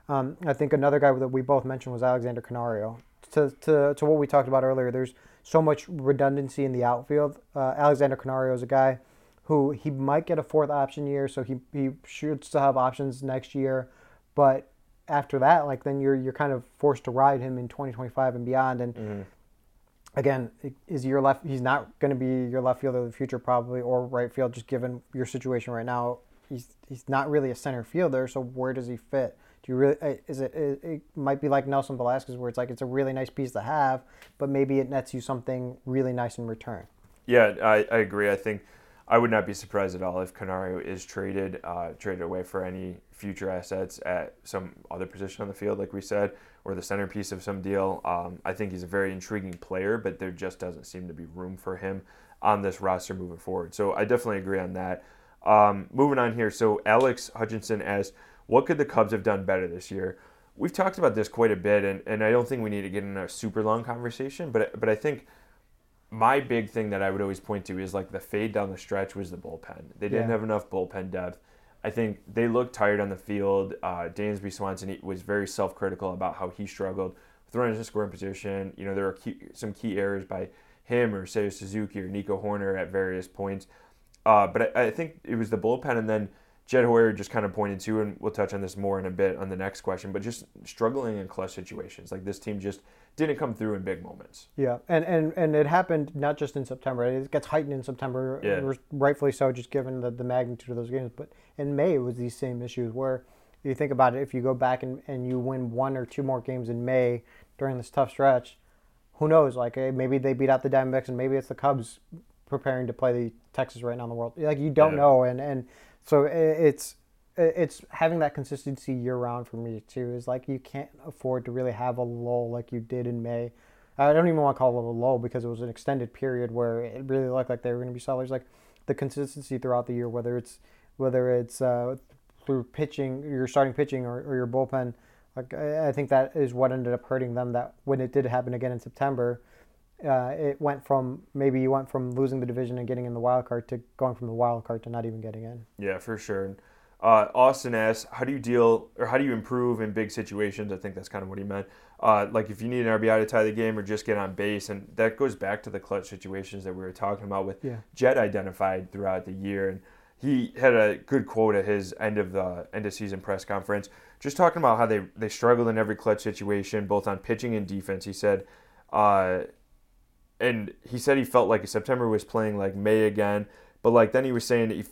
Um, I think another guy that we both mentioned was Alexander Canario. To, to, to what we talked about earlier, there's so much redundancy in the outfield. Uh, Alexander Canario is a guy who he might get a fourth option year, so he, he should still have options next year. But after that, like then you're you're kind of forced to ride him in 2025 and beyond. And mm-hmm. again, is your left? He's not going to be your left fielder of the future probably, or right field, just given your situation right now. He's he's not really a center fielder, so where does he fit? You really? Uh, is it, it? It might be like Nelson Velazquez, where it's like it's a really nice piece to have, but maybe it nets you something really nice in return. Yeah, I, I agree. I think I would not be surprised at all if Canario is traded, uh, traded away for any future assets at some other position on the field, like we said, or the centerpiece of some deal. Um, I think he's a very intriguing player, but there just doesn't seem to be room for him on this roster moving forward. So I definitely agree on that. Um, moving on here, so Alex Hutchinson asks, what could the Cubs have done better this year? We've talked about this quite a bit, and, and I don't think we need to get in a super long conversation, but but I think my big thing that I would always point to is like the fade down the stretch was the bullpen. They didn't yeah. have enough bullpen depth. I think they looked tired on the field. Uh, Dansby Swanson was very self-critical about how he struggled with runners in scoring position. You know, there were key, some key errors by him or Seiya Suzuki or Nico Hoerner at various points. Uh, but I, I, think it was the bullpen, and then Jed Hoyer just kind of pointed to, and we'll touch on this more in a bit on the next question, but just struggling in clutch situations. Like this team just didn't come through in big moments. Yeah, and and, and it happened not just in September. It gets heightened in September, yeah. rightfully so, just given the, the magnitude of those games. But in May, it was these same issues where you think about it, if you go back and, and you win one or two more games in May during this tough stretch, who knows? Like eh, maybe they beat out the Diamondbacks, and maybe it's the Cubs preparing to play the Texas right now in the world. Like you don't yeah. know, and and so it's it's having that consistency year round for me too. Is like you can't afford to really have a lull like you did in May. I don't even want to call it a lull because it was an extended period where it really looked like they were going to be sellers. like the consistency throughout the year, whether it's whether it's uh, through pitching, your starting pitching, or, or your bullpen. Like I think that is what ended up hurting them. That when it did happen again in September, uh, it went from maybe you went from losing the division and getting in the wild card to going from the wild card to not even getting in. Yeah, for sure. Uh, Austin asks, how do you deal or how do you improve in big situations? I think that's kind of what he meant. Uh, like if you need an RBI to tie the game or just get on base, and that goes back to the clutch situations that we were talking about with yeah. Jed identified throughout the year, and he had a good quote at his end of the end of season press conference, just talking about how they they struggled in every clutch situation, both on pitching and defense. He said. Uh, and he said he felt like September was playing like May again, but like then he was saying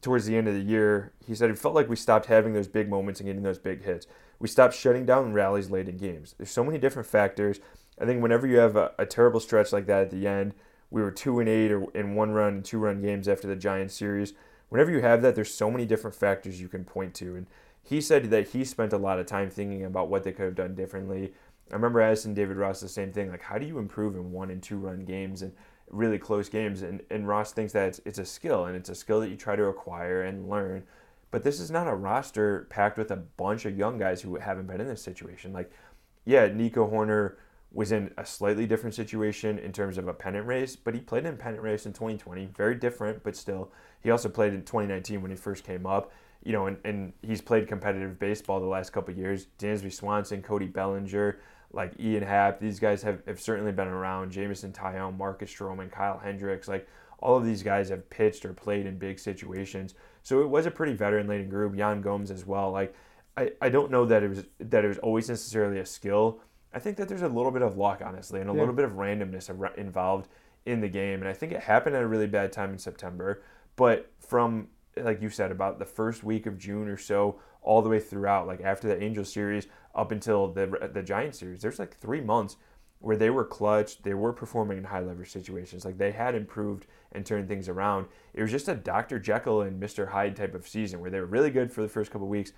towards the end of the year, he said he felt like we stopped having those big moments and getting those big hits. We stopped shutting down rallies late in games. There's so many different factors. I think whenever you have a, a terrible stretch like that at the end, we were two and eight or in one run and two run games after the Giants series. Whenever you have that, there's so many different factors you can point to. And he said that he spent a lot of time thinking about what they could have done differently I remember asking David Ross the same thing, like how do you improve in one and two run games and really close games? And, and Ross thinks that it's, it's a skill and it's a skill that you try to acquire and learn. But this is not a roster packed with a bunch of young guys who haven't been in this situation. Like, yeah, Nico Hoerner was in a slightly different situation in terms of a pennant race, but he played in pennant race in 2020. Very different, but still. He also played in 2019 when he first came up you know, and, and he's played competitive baseball the last couple years. Dansby Swanson, Cody Bellinger, like Ian Happ, these guys have, have certainly been around. Jameson Taillon, Marcus Stroman, Kyle Hendricks, like all of these guys have pitched or played in big situations. So it was a pretty veteran laden group. Yan Gomes as well. Like I, I don't know that it was that it was always necessarily a skill. I think that there's a little bit of luck, honestly, and a yeah. little bit of randomness involved in the game. And I think it happened at a really bad time in September. But from like you said about the first week of June or so, all the way throughout, like after the Angel series up until the the Giants series, there's like three months where they were clutch, they were performing in high leverage situations, like they had improved and turned things around. It was just a Dr. Jekyll and Mr. Hyde type of season where they were really good for the first couple weeks,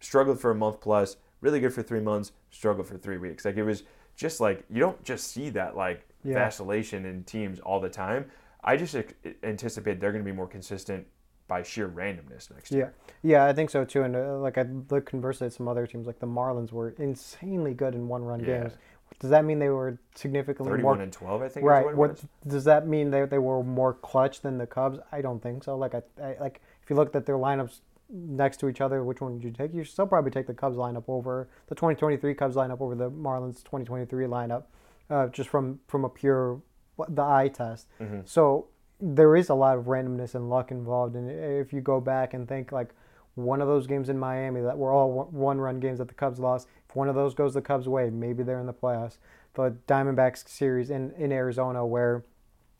struggled for a month plus, really good for three months, struggled for three weeks. Like it was just like you don't just see that like yeah. vacillation in teams all the time. I just anticipate they're going to be more consistent by sheer randomness next year. yeah, yeah, I think so too. And uh, like I look conversely at some other teams, like the Marlins were insanely good in one-run Yeah. games. Does that mean they were significantly more 31 and 12, I think. is right? what What does that mean? They they were more clutch than the Cubs? I don't think so. Like I, I like if you looked at their lineups next to each other, which one would you take? You still probably take the Cubs lineup over the 2023 Cubs lineup over the Marlins 2023 lineup, uh, just from from a pure the eye test. Mm-hmm. So there is a lot of randomness and luck involved. And if you go back and think like one of those games in Miami that were all one run games that the Cubs lost, if one of those goes the Cubs' way, maybe they're in the playoffs. The Diamondbacks series in, in Arizona where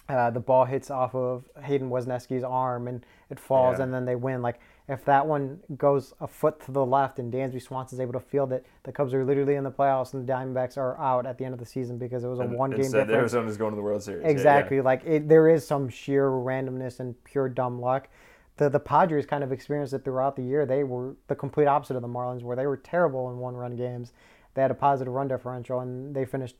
uh, the ball hits off of Hayden Wesneski's arm and it falls Yeah. and then they win. Like if that one goes a foot to the left and Dansby Swanson's able to field it, the Cubs are literally in the playoffs and the Diamondbacks are out at the end of the season because it was a And one game instead, difference. Arizona's going to the World Series. Yeah, yeah. Exactly. Like it, there is some sheer randomness and pure dumb luck. The the Padres kind of experienced it throughout the year. They were the complete opposite of the Marlins, where they were terrible in one run games. They had a positive run differential, and they finished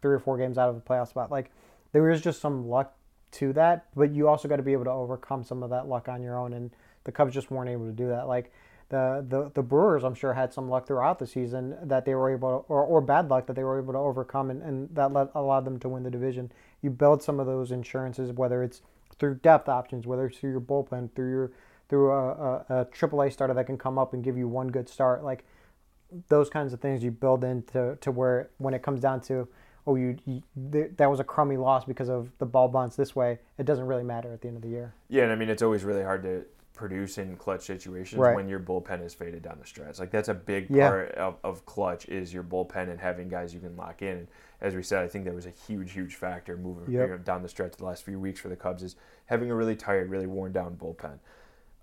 three or four games out of the playoff spot. Like there is just some luck to that, but you also got to be able to overcome some of that luck on your own. And the Cubs just weren't able to do that. Like the the, the Brewers, I'm sure, had some luck throughout the season that they were able, to, or, or bad luck that they were able to overcome, and, and that let, allowed them to win the division. You build some of those insurances, whether it's through depth options, whether it's through your bullpen, through your through a, a, a AAA starter that can come up and give you one good start, like those kinds of things you build into to where when it comes down to oh you, you th- that was a crummy loss because of the ball bounce this way it doesn't really matter at the end of the year Yeah, and I mean it's always really hard to produce in clutch situations Right. when your bullpen is faded down the stretch. Like that's a big Yeah. part of, of clutch is your bullpen and having guys you can lock in. And as we said, I think that was a huge, huge factor moving Yep. down the stretch the last few weeks for the Cubs is having a really tired, really worn down bullpen.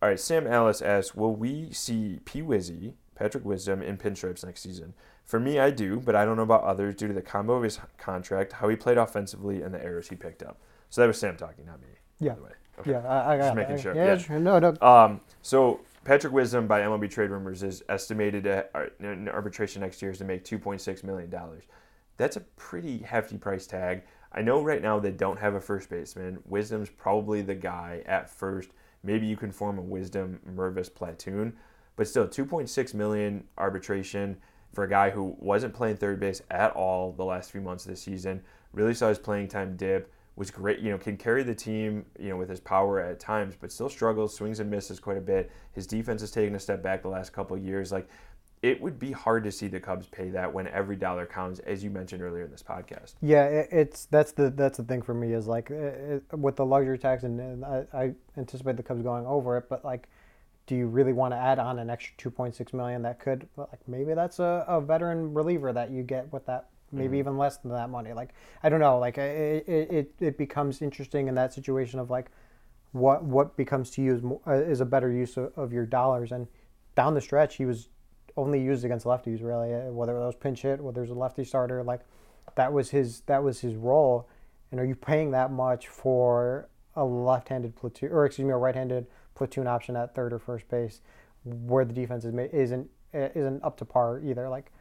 All right, Sam Ellis asks, will we see P. Wizzy, Patrick Wisdom, in pinstripes next season? For me, I do, but I don't know about others due to the combo of his contract, how he played offensively, and the errors he picked up. So that was Sam talking, not me. by Yeah. the way. Okay. yeah i, I got making that. sure, yeah, yeah. sure. no no Um, so Patrick Wisdom by MLB Trade Rumors is estimated at, uh, in arbitration next year is to make 2.6 million dollars. That's a pretty hefty price tag. I know right now they don't have a first baseman. Wisdom's probably the guy at first. Maybe you can form a Wisdom Mervis platoon, but still 2.6 million arbitration for a guy who wasn't playing third base at all the last few months of the season. Really saw his playing time dip. Was great, you know, can carry the team, you know, with his power at times, but still struggles, swings and misses quite a bit. His defense has taken a step back the last couple of years. Like, it would be hard to see the Cubs pay that when every dollar counts, as you mentioned earlier in this podcast. Yeah, it's that's the that's the thing for me is like it- with the luxury tax, and, and I, I anticipate the Cubs going over it, but like, do you really want to add on an extra two point six million that could like maybe that's a, a veteran reliever that you get with that maybe even less than that money. Like I don't know like it it, it, becomes interesting in that situation of like what what becomes to you is, mo- uh, is a better use of, of your dollars. And down the stretch he was only used against lefties really uh, whether it was pinch hit whether it was a lefty starter like that was his that was his role. And are you paying that much for a left-handed platoon or excuse me a right-handed platoon option at third or first base where the defense is, isn't uh, isn't up to par either? Like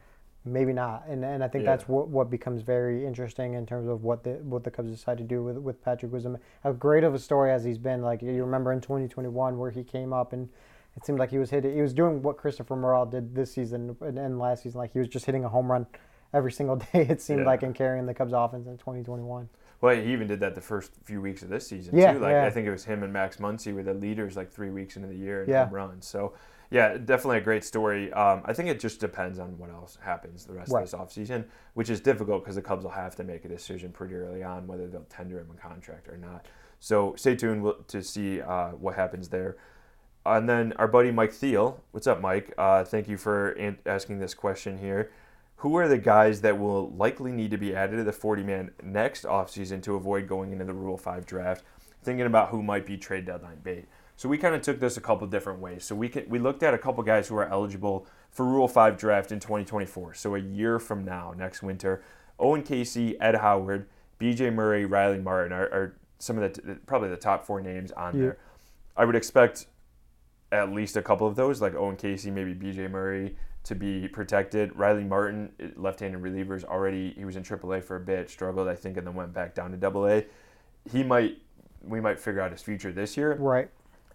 maybe not and and I think Yeah. that's what what becomes very interesting in terms of what the what the Cubs decide to do with with Patrick Wisdom how great of a story as he's been like you remember in 2021 where he came up and it seemed like he was hitting he was doing what Christopher Morel did this season and, and last season like he was just hitting a home run every single day it seemed Yeah. like and carrying the Cubs offense in 2021 Well, he even did that the first few weeks of this season Yeah, too. Like yeah. I think it was him and Max Muncy were the leaders like three weeks into the year in Yeah. home runs. So yeah, definitely a great story. Um, I think it just depends on what else happens the rest Right. of this offseason, which is difficult because the Cubs will have to make a decision pretty early on whether they'll tender him a contract or not. So stay tuned to see uh, what happens there. And then our buddy Mike Thiel. What's up, Mike? Uh, thank you for an- asking this question here. Who are the guys that will likely need to be added to the 40 man next offseason to avoid going into the Rule 5 draft? Thinking about who might be trade deadline bait. So we kind of took this a couple different ways. So we can, we looked at a couple guys who are eligible for Rule 5 draft in 2024. So a year from now, next winter. Owen Caissie, Ed Howard, BJ Murray, Riley Martin are, are some of the probably the top four names on Yeah. there. I would expect at least a couple of those, like Owen Caissie, maybe BJ Murray, to be protected. Riley Martin, eh, left-handed relievers, already he was in AAA for a bit, struggled I think, and then went back down to AA. He might, we might figure out his future this year. right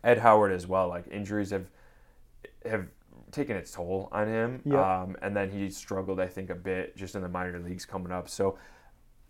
Ed Howard as well. Like injuries have have taken its toll on him. Yep. Um, and then he struggled, I think, a bit just in the minor leagues coming up. So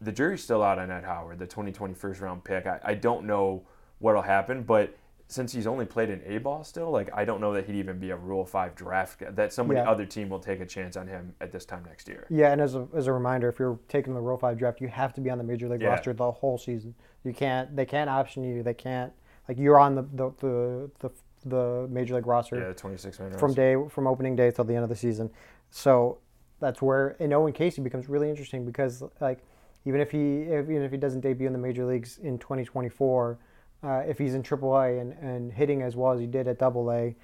the jury's still out on Ed Howard, the 2020 first round pick. I, I don't know what'll happen, but since he's only played in A ball still, like I don't know that he'd even be a Rule Five draft that somebody Yeah. other team will take a chance on him at this time next year. Yeah, and as a, as a reminder, if you're taking the Rule Five draft, you have to be on the major league Yeah. roster the whole season. You can't. They can't option you. They can't. Like you're on the the the, the, the major league roster Yeah, 26 man. from day from opening day till the end of the season. So that's where and Owen Caissie becomes really interesting because like even if he if, even if he doesn't debut in the major leagues in 2024, uh, if he's in AAA and, and hitting as well as he did at Double A,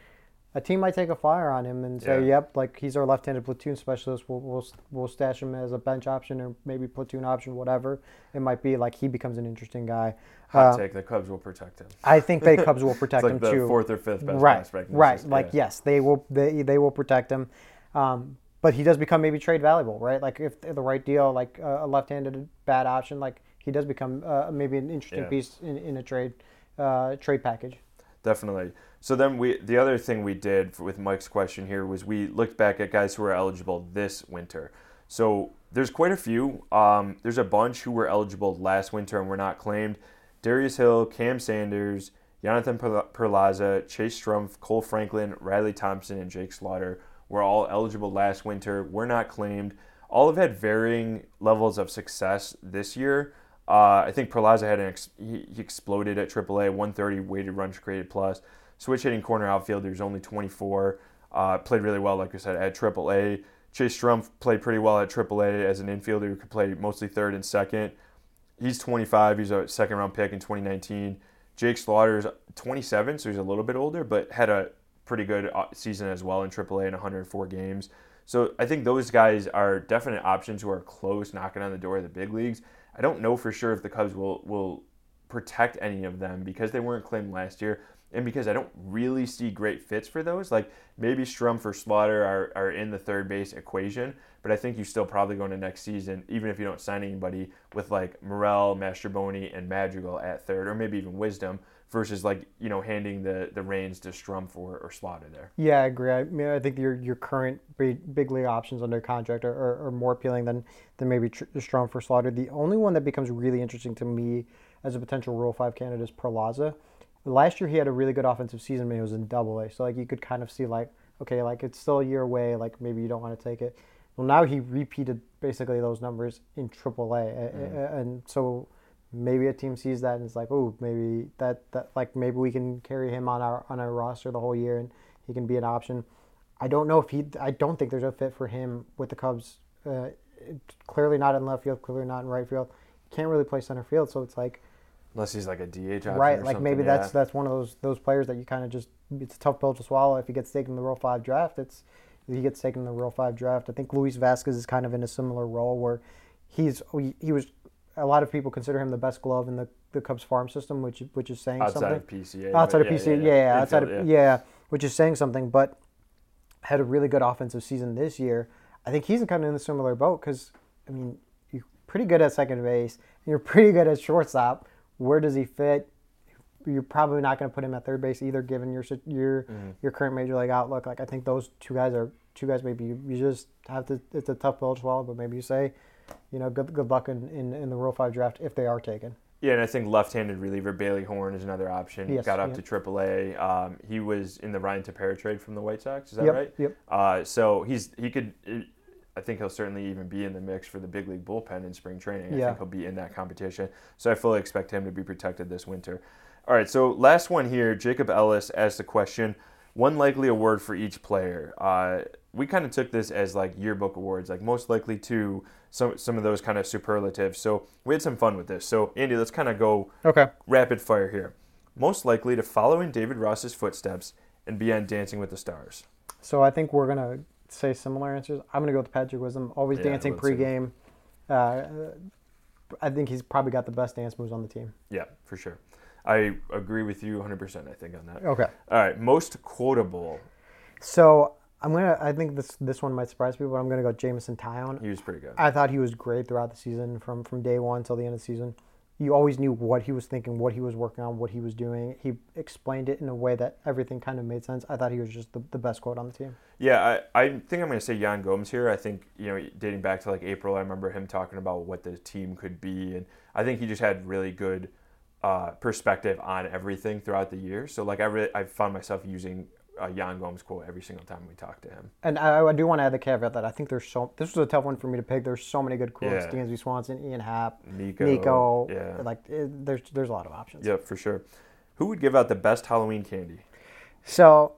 a team might take a flyer on him and say, Yeah. "Yep, like he's our left-handed platoon specialist. We'll, we'll we'll stash him as a bench option or maybe platoon option, whatever it might be." Like he becomes an interesting guy. Hot Uh, take: the Cubs will protect him. I think the Cubs will It's protect like him the too fourth or fifth best right, prospect. the right. Like Yeah. yes, they will. They, they will protect him, um, but he does become maybe trade valuable, right? Like if the right deal, like uh, a left-handed bad option, like he does become uh, maybe an interesting Yeah. piece in, in a trade uh, trade package. Definitely. So then we the other thing we did with Mike's question here was we looked back at guys who were eligible this winter. So there's quite a few. Um, there's a bunch who were eligible last winter and were not claimed. Darius Hill, Cam Sanders, Jonathan Per- Perlaza, Chase Strumpf, Kohl Franklin, Riley Thompson, and Jake Slaughter were all eligible last winter. Were not claimed. All have had varying levels of success this year. Uh, I think Perlaza had an ex- he exploded at AAA, 130 weighted runs created plus. Switch hitting corner outfielders only 24. Uh, played really well, like I said, at AAA. Chase Strumpf played pretty well at AAA as an infielder who could play mostly third and second. He's 25. He's a second round pick in 2019. Jake Slaughter's 27, so he's a little bit older, but had a pretty good uh, season as well in AAA in 104 games. So I think those guys are definite options who are close, knocking on the door of the big leagues. I don't know for sure if the Cubs will will protect any of them because they weren't claimed last year, and because I don't really see great fits for those. Like maybe Strum for Slaughter are, are in the third base equation, but I think you still probably go into next season, even if you don't sign anybody with like Morel, Mastrobuoni, and Madrigal at third, or maybe even Wisdom, versus like you know handing the the reins to Strumpf or, or Slaughter there. Yeah, I agree. I mean, I think your your current big, big league options under contract are, are, are more appealing than than maybe Tr- Strom for Slaughter. The only one that becomes really interesting to me as a potential Rule Five candidate is Perlaza. Last year he had a really good offensive season but he was in Double A, so like you could kind of see like okay, like it's still a year away, like maybe you don't want to take it. Well, now he repeated basically those numbers in Triple A, A- and so maybe a team sees that and it's like, oh, maybe that, that like maybe we can carry him on our on our roster the whole year and he can be an option. I don't know if he. I don't think there's a fit for him with the Cubs. Uh, it- clearly not in left field. Clearly not in right field. Can't really play center field. So it's like Unless he's like a DH right. Like maybe yeah. that's that's one of those those players that you kind of just. It's a tough pill to swallow if he gets taken in the Rule Five draft. It's if he gets taken in the Rule Five draft. I think Luis Vazquez is kind of in a similar role where he's oh, he, he was. A lot of people consider him the best glove in the, the Cubs farm system, which which is saying something. outside something of PCA. outside of PCA, yeah, yeah, outside of yeah. which is saying something. But had a really good offensive season this year. I think he's kind of in a similar boat because I mean you're pretty good at second base, you're pretty good at shortstop. Where does he fit? You're probably not going to put him at third base either, given your your Mm-hmm. your current major league outlook. Like I think those two guys are two guys. Maybe you, you just have to. It's a tough pill to swallow, but maybe you say, you know, good good luck in, in, in the Rule Five draft if they are taken. Yeah, and I think left-handed reliever Bailey Horn is another option. Yes, Got up yep. to AAA. Um, he was in the Ryan Tepera trade from the White Sox. Is that Yep, right? yep. Uh, so he's he could. I think he'll certainly even be in the mix for the big league bullpen in spring training. I Yeah. think he'll be in that competition. So I fully expect him to be protected this winter. All right, so last one here. Jacob Ellis asked the question: one likely award for each player. Uh, we kind of took this as like yearbook awards, like most likely to some some of those kind of superlatives. So we had some fun with this. So Andy, let's kind of go Okay. rapid fire here. Most likely to follow in David Ross's footsteps and be on Dancing with the Stars. So I think we're gonna say similar answers. I'm gonna go with Patrick Wisdom. Always Yeah, dancing pregame. Uh, I think he's probably got the best dance moves on the team. Yeah, for sure. I agree with you 100%, I think, on that. Okay. All right, most quotable. So I'm gonna. I think this this one might surprise people, but I'm gonna go Jameson Taillon. He was pretty good. I thought he was great throughout the season, from from day one till the end of the season. You always knew what he was thinking, what he was working on, what he was doing. He explained it in a way that everything kind of made sense. I thought he was just the, the best quote on the team. Yeah, I, I think I'm going to say Yan Gomes here. I think, you know, dating back to like April, I remember him talking about what the team could be. And I think he just had really good uh, perspective on everything throughout the year. So, like, I, really, I found myself using a Yan Gomes quote every single time we talk to him. And I, I do want to add the caveat that I think there's so this was a tough one for me to pick. There's so many good quotes: Yeah. Dansby Swanson, Ian Happ, Nico, Nico. yeah. like it, there's there's a lot of options. Yep, for sure. Who would give out the best Halloween candy? So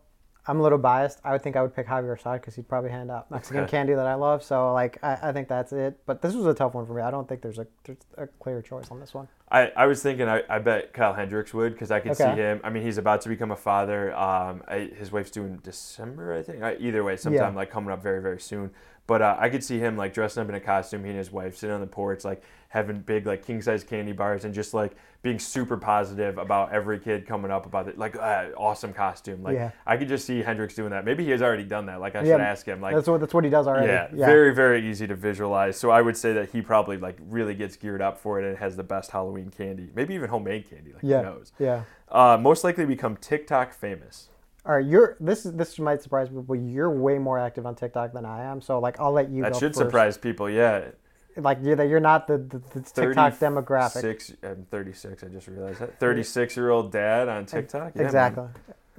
I'm a little biased. I would think I would pick Javier Assad because he'd probably hand out Mexican Okay. candy that I love. So like I, I think that's it. But this was a tough one for me. I don't think there's a there's a clear choice on this one. I, I was thinking I, I bet Kyle Hendricks would because I could see him. I mean, he's about to become a father. Um, I, his wife's due in December, I think. I, either way, sometime Yeah. like coming up very very soon. But uh, I could see him like dressing up in a costume, he and his wife sitting on the porch, like having big like king size candy bars and just like being super positive about every kid coming up about it, like uh, awesome costume. Like Yeah. I could just see Hendricks doing that. Maybe he has already done that. Like I Yeah, should ask him. Like that's what that's what he does already. yeah, very very easy to visualize. So I would say that he probably like really gets geared up for it and has the best Halloween candy, maybe even homemade candy. Like yeah, who knows? yeah. Uh, most likely become TikTok famous. All right, you're this is this might surprise people. You're way more active on TikTok than I am. So like I'll let you. That should first. surprise people. Yeah, Like you're that you're not the, the, the TikTok demographic. Six. I'm 36. I just realized that. 36 year old dad on TikTok. Yeah, man. exactly.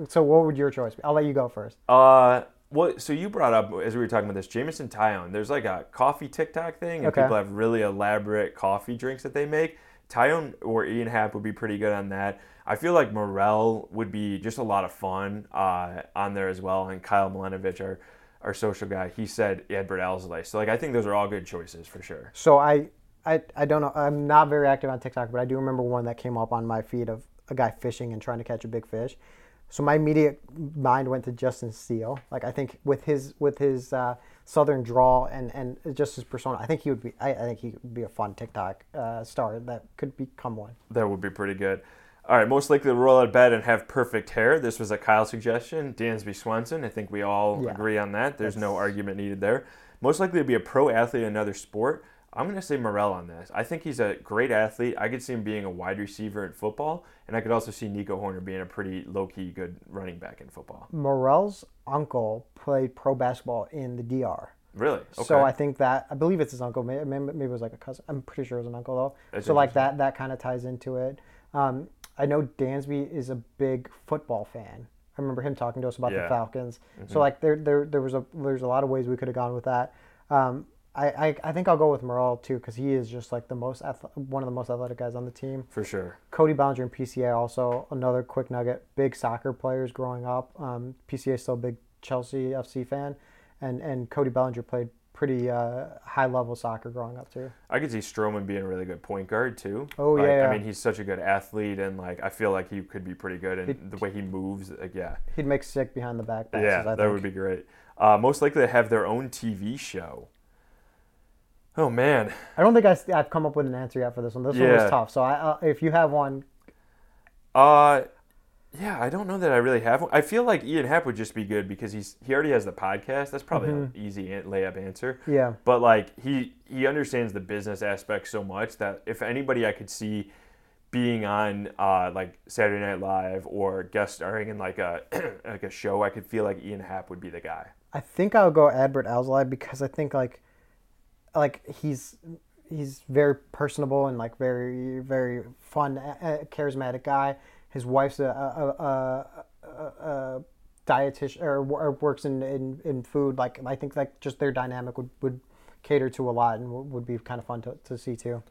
So what would your choice be? I'll let you go first. Uh, well, so you brought up as we were talking about this, Jameson Taillon. There's like a coffee TikTok thing, and Okay. people have really elaborate coffee drinks that they make. Tyone or Ian Happ would be pretty good on that. I feel like Morel would be just a lot of fun uh, on there as well, and Kyle Malenovich, our our social guy, he said Adbert Alzolay. So like I think those are all good choices for sure. So I, I, I don't know. I'm not very active on TikTok, but I do remember one that came up on my feed of a guy fishing and trying to catch a big fish. So my immediate mind went to Justin Steele. Like I think with his with his uh, southern drawl and and just his persona, I think he would be. I, I think he would be a fun TikTok uh, star that could become one. That would be pretty good. All right, most likely to roll out of bed and have perfect hair. This was a Kyle suggestion. Dansby Swanson. I think we all Yeah. agree on that. There's no argument needed there. Most likely to be a pro athlete in another sport. I'm going to say Morel on this. I think he's a great athlete. I could see him being a wide receiver in football, and I could also see Nico Hoerner being a pretty low key good running back in football. Morel's uncle played pro basketball in the DR. Really? Okay. So I think that I believe it's his uncle. Maybe, maybe it was like a cousin. I'm pretty sure it was an uncle though. That's so like that that kind of ties into it. Um, I know Dansby is a big football fan. I remember him talking to us about Yeah. the Falcons. So like there there there was a there's a lot of ways we could have gone with that. Um, I, I, I think I'll go with Morel too because he is just like the most one of the most athletic guys on the team. For sure. Cody Bellinger and PCA also another quick nugget. Big soccer players growing up. Um, PCA is still a big Chelsea FC fan, and and Cody Bellinger played pretty uh, high level soccer growing up too. I could see Stroman being a really good point guard too. Oh, Like, yeah. I mean, he's such a good athlete, and like I feel like he could be pretty good, and the way he moves, like yeah, He'd make sick behind the back passes. yeah, I that think. would be great. Uh, most likely to have their own TV show. Oh man, I don't think I, have come up with an answer yet for this one. This one Yeah. was tough. So I, uh, if you have one, uh, yeah, I don't know that I really have one. I feel like Ian Happ would just be good because he's he already has the podcast. That's probably an easy layup answer. Mm-hmm. yeah, But like he he understands the business aspect so much that if anybody I could see being on uh, like Saturday Night Live or guest starring in like a like a show, I could feel like Ian Happ would be the guy. I think I'll go Adbert Alzolay because I think like, like he's he's very personable and like very very fun, uh, charismatic guy. His wife's a a, a, a, dietitian or, or works in, in, in food. Like I think like just their dynamic would, would cater to a lot and would be kind of fun to, to see too.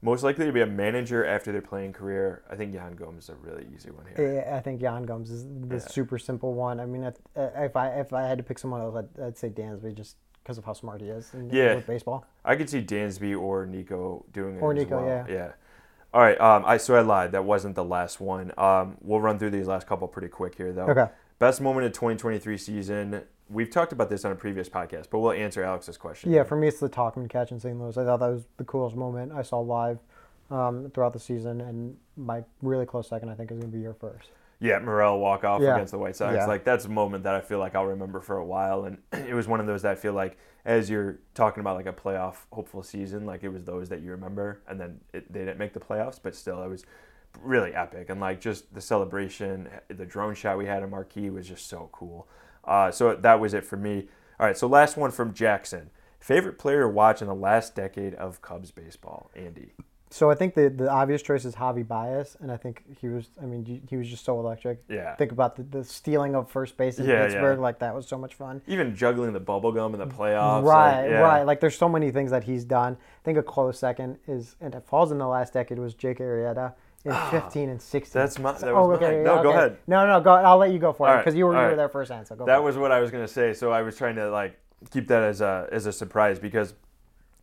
Most likely to be a manager after their playing career. I think Yan Gomes is a really easy one here. Yeah, I think Yan Gomes is the super simple one. I mean, if, if I if I had to pick someone else, I'd, I'd say Dansby just because of how smart he is in, Yeah. with baseball. I could see Dansby or Nico doing it. Or as Nico, well. yeah. Yeah. All right. Um, I so I lied. That wasn't the last one. Um, we'll run through these last couple pretty quick here, though. Okay. Best moment of 2023 season. We've talked about this on a previous podcast, but we'll answer Alex's question. Yeah, for me, it's the Tauchman catch in St. Louis. I thought that was the coolest moment I saw live um, throughout the season, and my really close second, I think, is going to be your first. Yeah, Morel walk off Yeah. against the White Sox. Yeah. Like that's a moment that I feel like I'll remember for a while, and it was one of those that I feel like as you're talking about like a playoff hopeful season, like it was those that you remember, and then it, they didn't make the playoffs, but still it was really epic, and like just the celebration, the drone shot we had in Marquee was just so cool. Uh, so that was it for me. All right, so last one from Jackson. Favorite player to watch in the last decade of Cubs baseball, Andy. So I think the, the obvious choice is Javi Baez, and I think he was. I mean, he- was just so electric. Yeah. Think about the, the stealing of first base in Yeah, Pittsburgh. yeah. Like that was so much fun. Even juggling the bubble gum in the playoffs. right, like, yeah. right. Like there's so many things that he's done. I think a close second is, and it falls in the last decade was Jake Arrieta in 15 and 16. Ah, that's my- that oh, okay, mine. No, go ahead. No, no, go. I'll let you go for All it right, because you were all you were right. there first hand. So go. That for it. was what I was gonna say. So I was trying to like keep that as a as a surprise because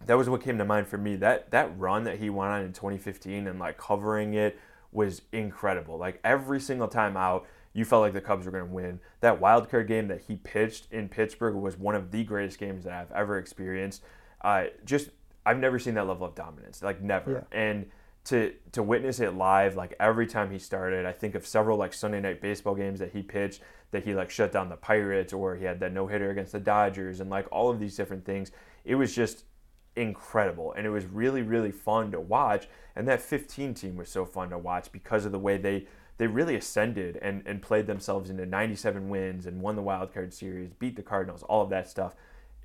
that was what came to mind for me. That that run that he went on in 2015 and like covering it was incredible. Like every single time out, you felt like the Cubs were going to win. That wild card game that he pitched in Pittsburgh was one of the greatest games that I've ever experienced. Uh, just I've never seen that level of dominance, like never. Yeah. And to to witness it live, like every time he started, I think of several like Sunday night baseball games that he pitched that he like shut down the Pirates or he had that no hitter against the Dodgers and like all of these different things. It was just incredible. And it was really really fun to watch. And that 15 team was so fun to watch because of the way they they really ascended and, and played themselves into 97 wins and won the wild card series beat the cardinals all of that stuff.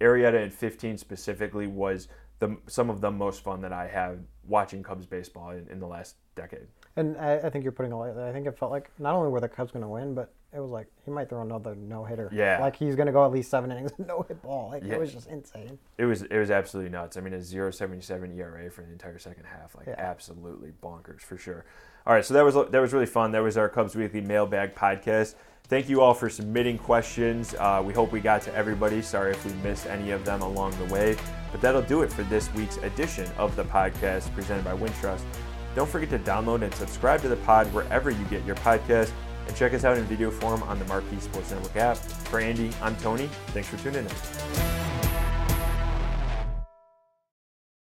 Arrieta in 15 specifically was the some of the most fun that i had watching cubs baseball in, in the last decade. And I, I think you're putting it lightly. I think it felt like not only were the Cubs going to win, but it was like he might throw another no hitter. Yeah. Like he's going to go at least seven innings no hit ball. Like Yeah. it was just insane. it was it was absolutely nuts. I mean, a 0.77 ERA for the entire second half, like Yeah. absolutely bonkers for sure. All right, so that was that was really fun. That was our Cubs Weekly Mailbag podcast. Thank you all for submitting questions. Uh, we hope we got to everybody. Sorry if we missed any of them along the way, but that'll do it for this week's edition of the podcast presented by Wintrust. Don't forget to download and subscribe to the pod wherever you get your podcast, and check us out in video form on the Marquee Sports Network app. For Andy, I'm Tony. Thanks for tuning in.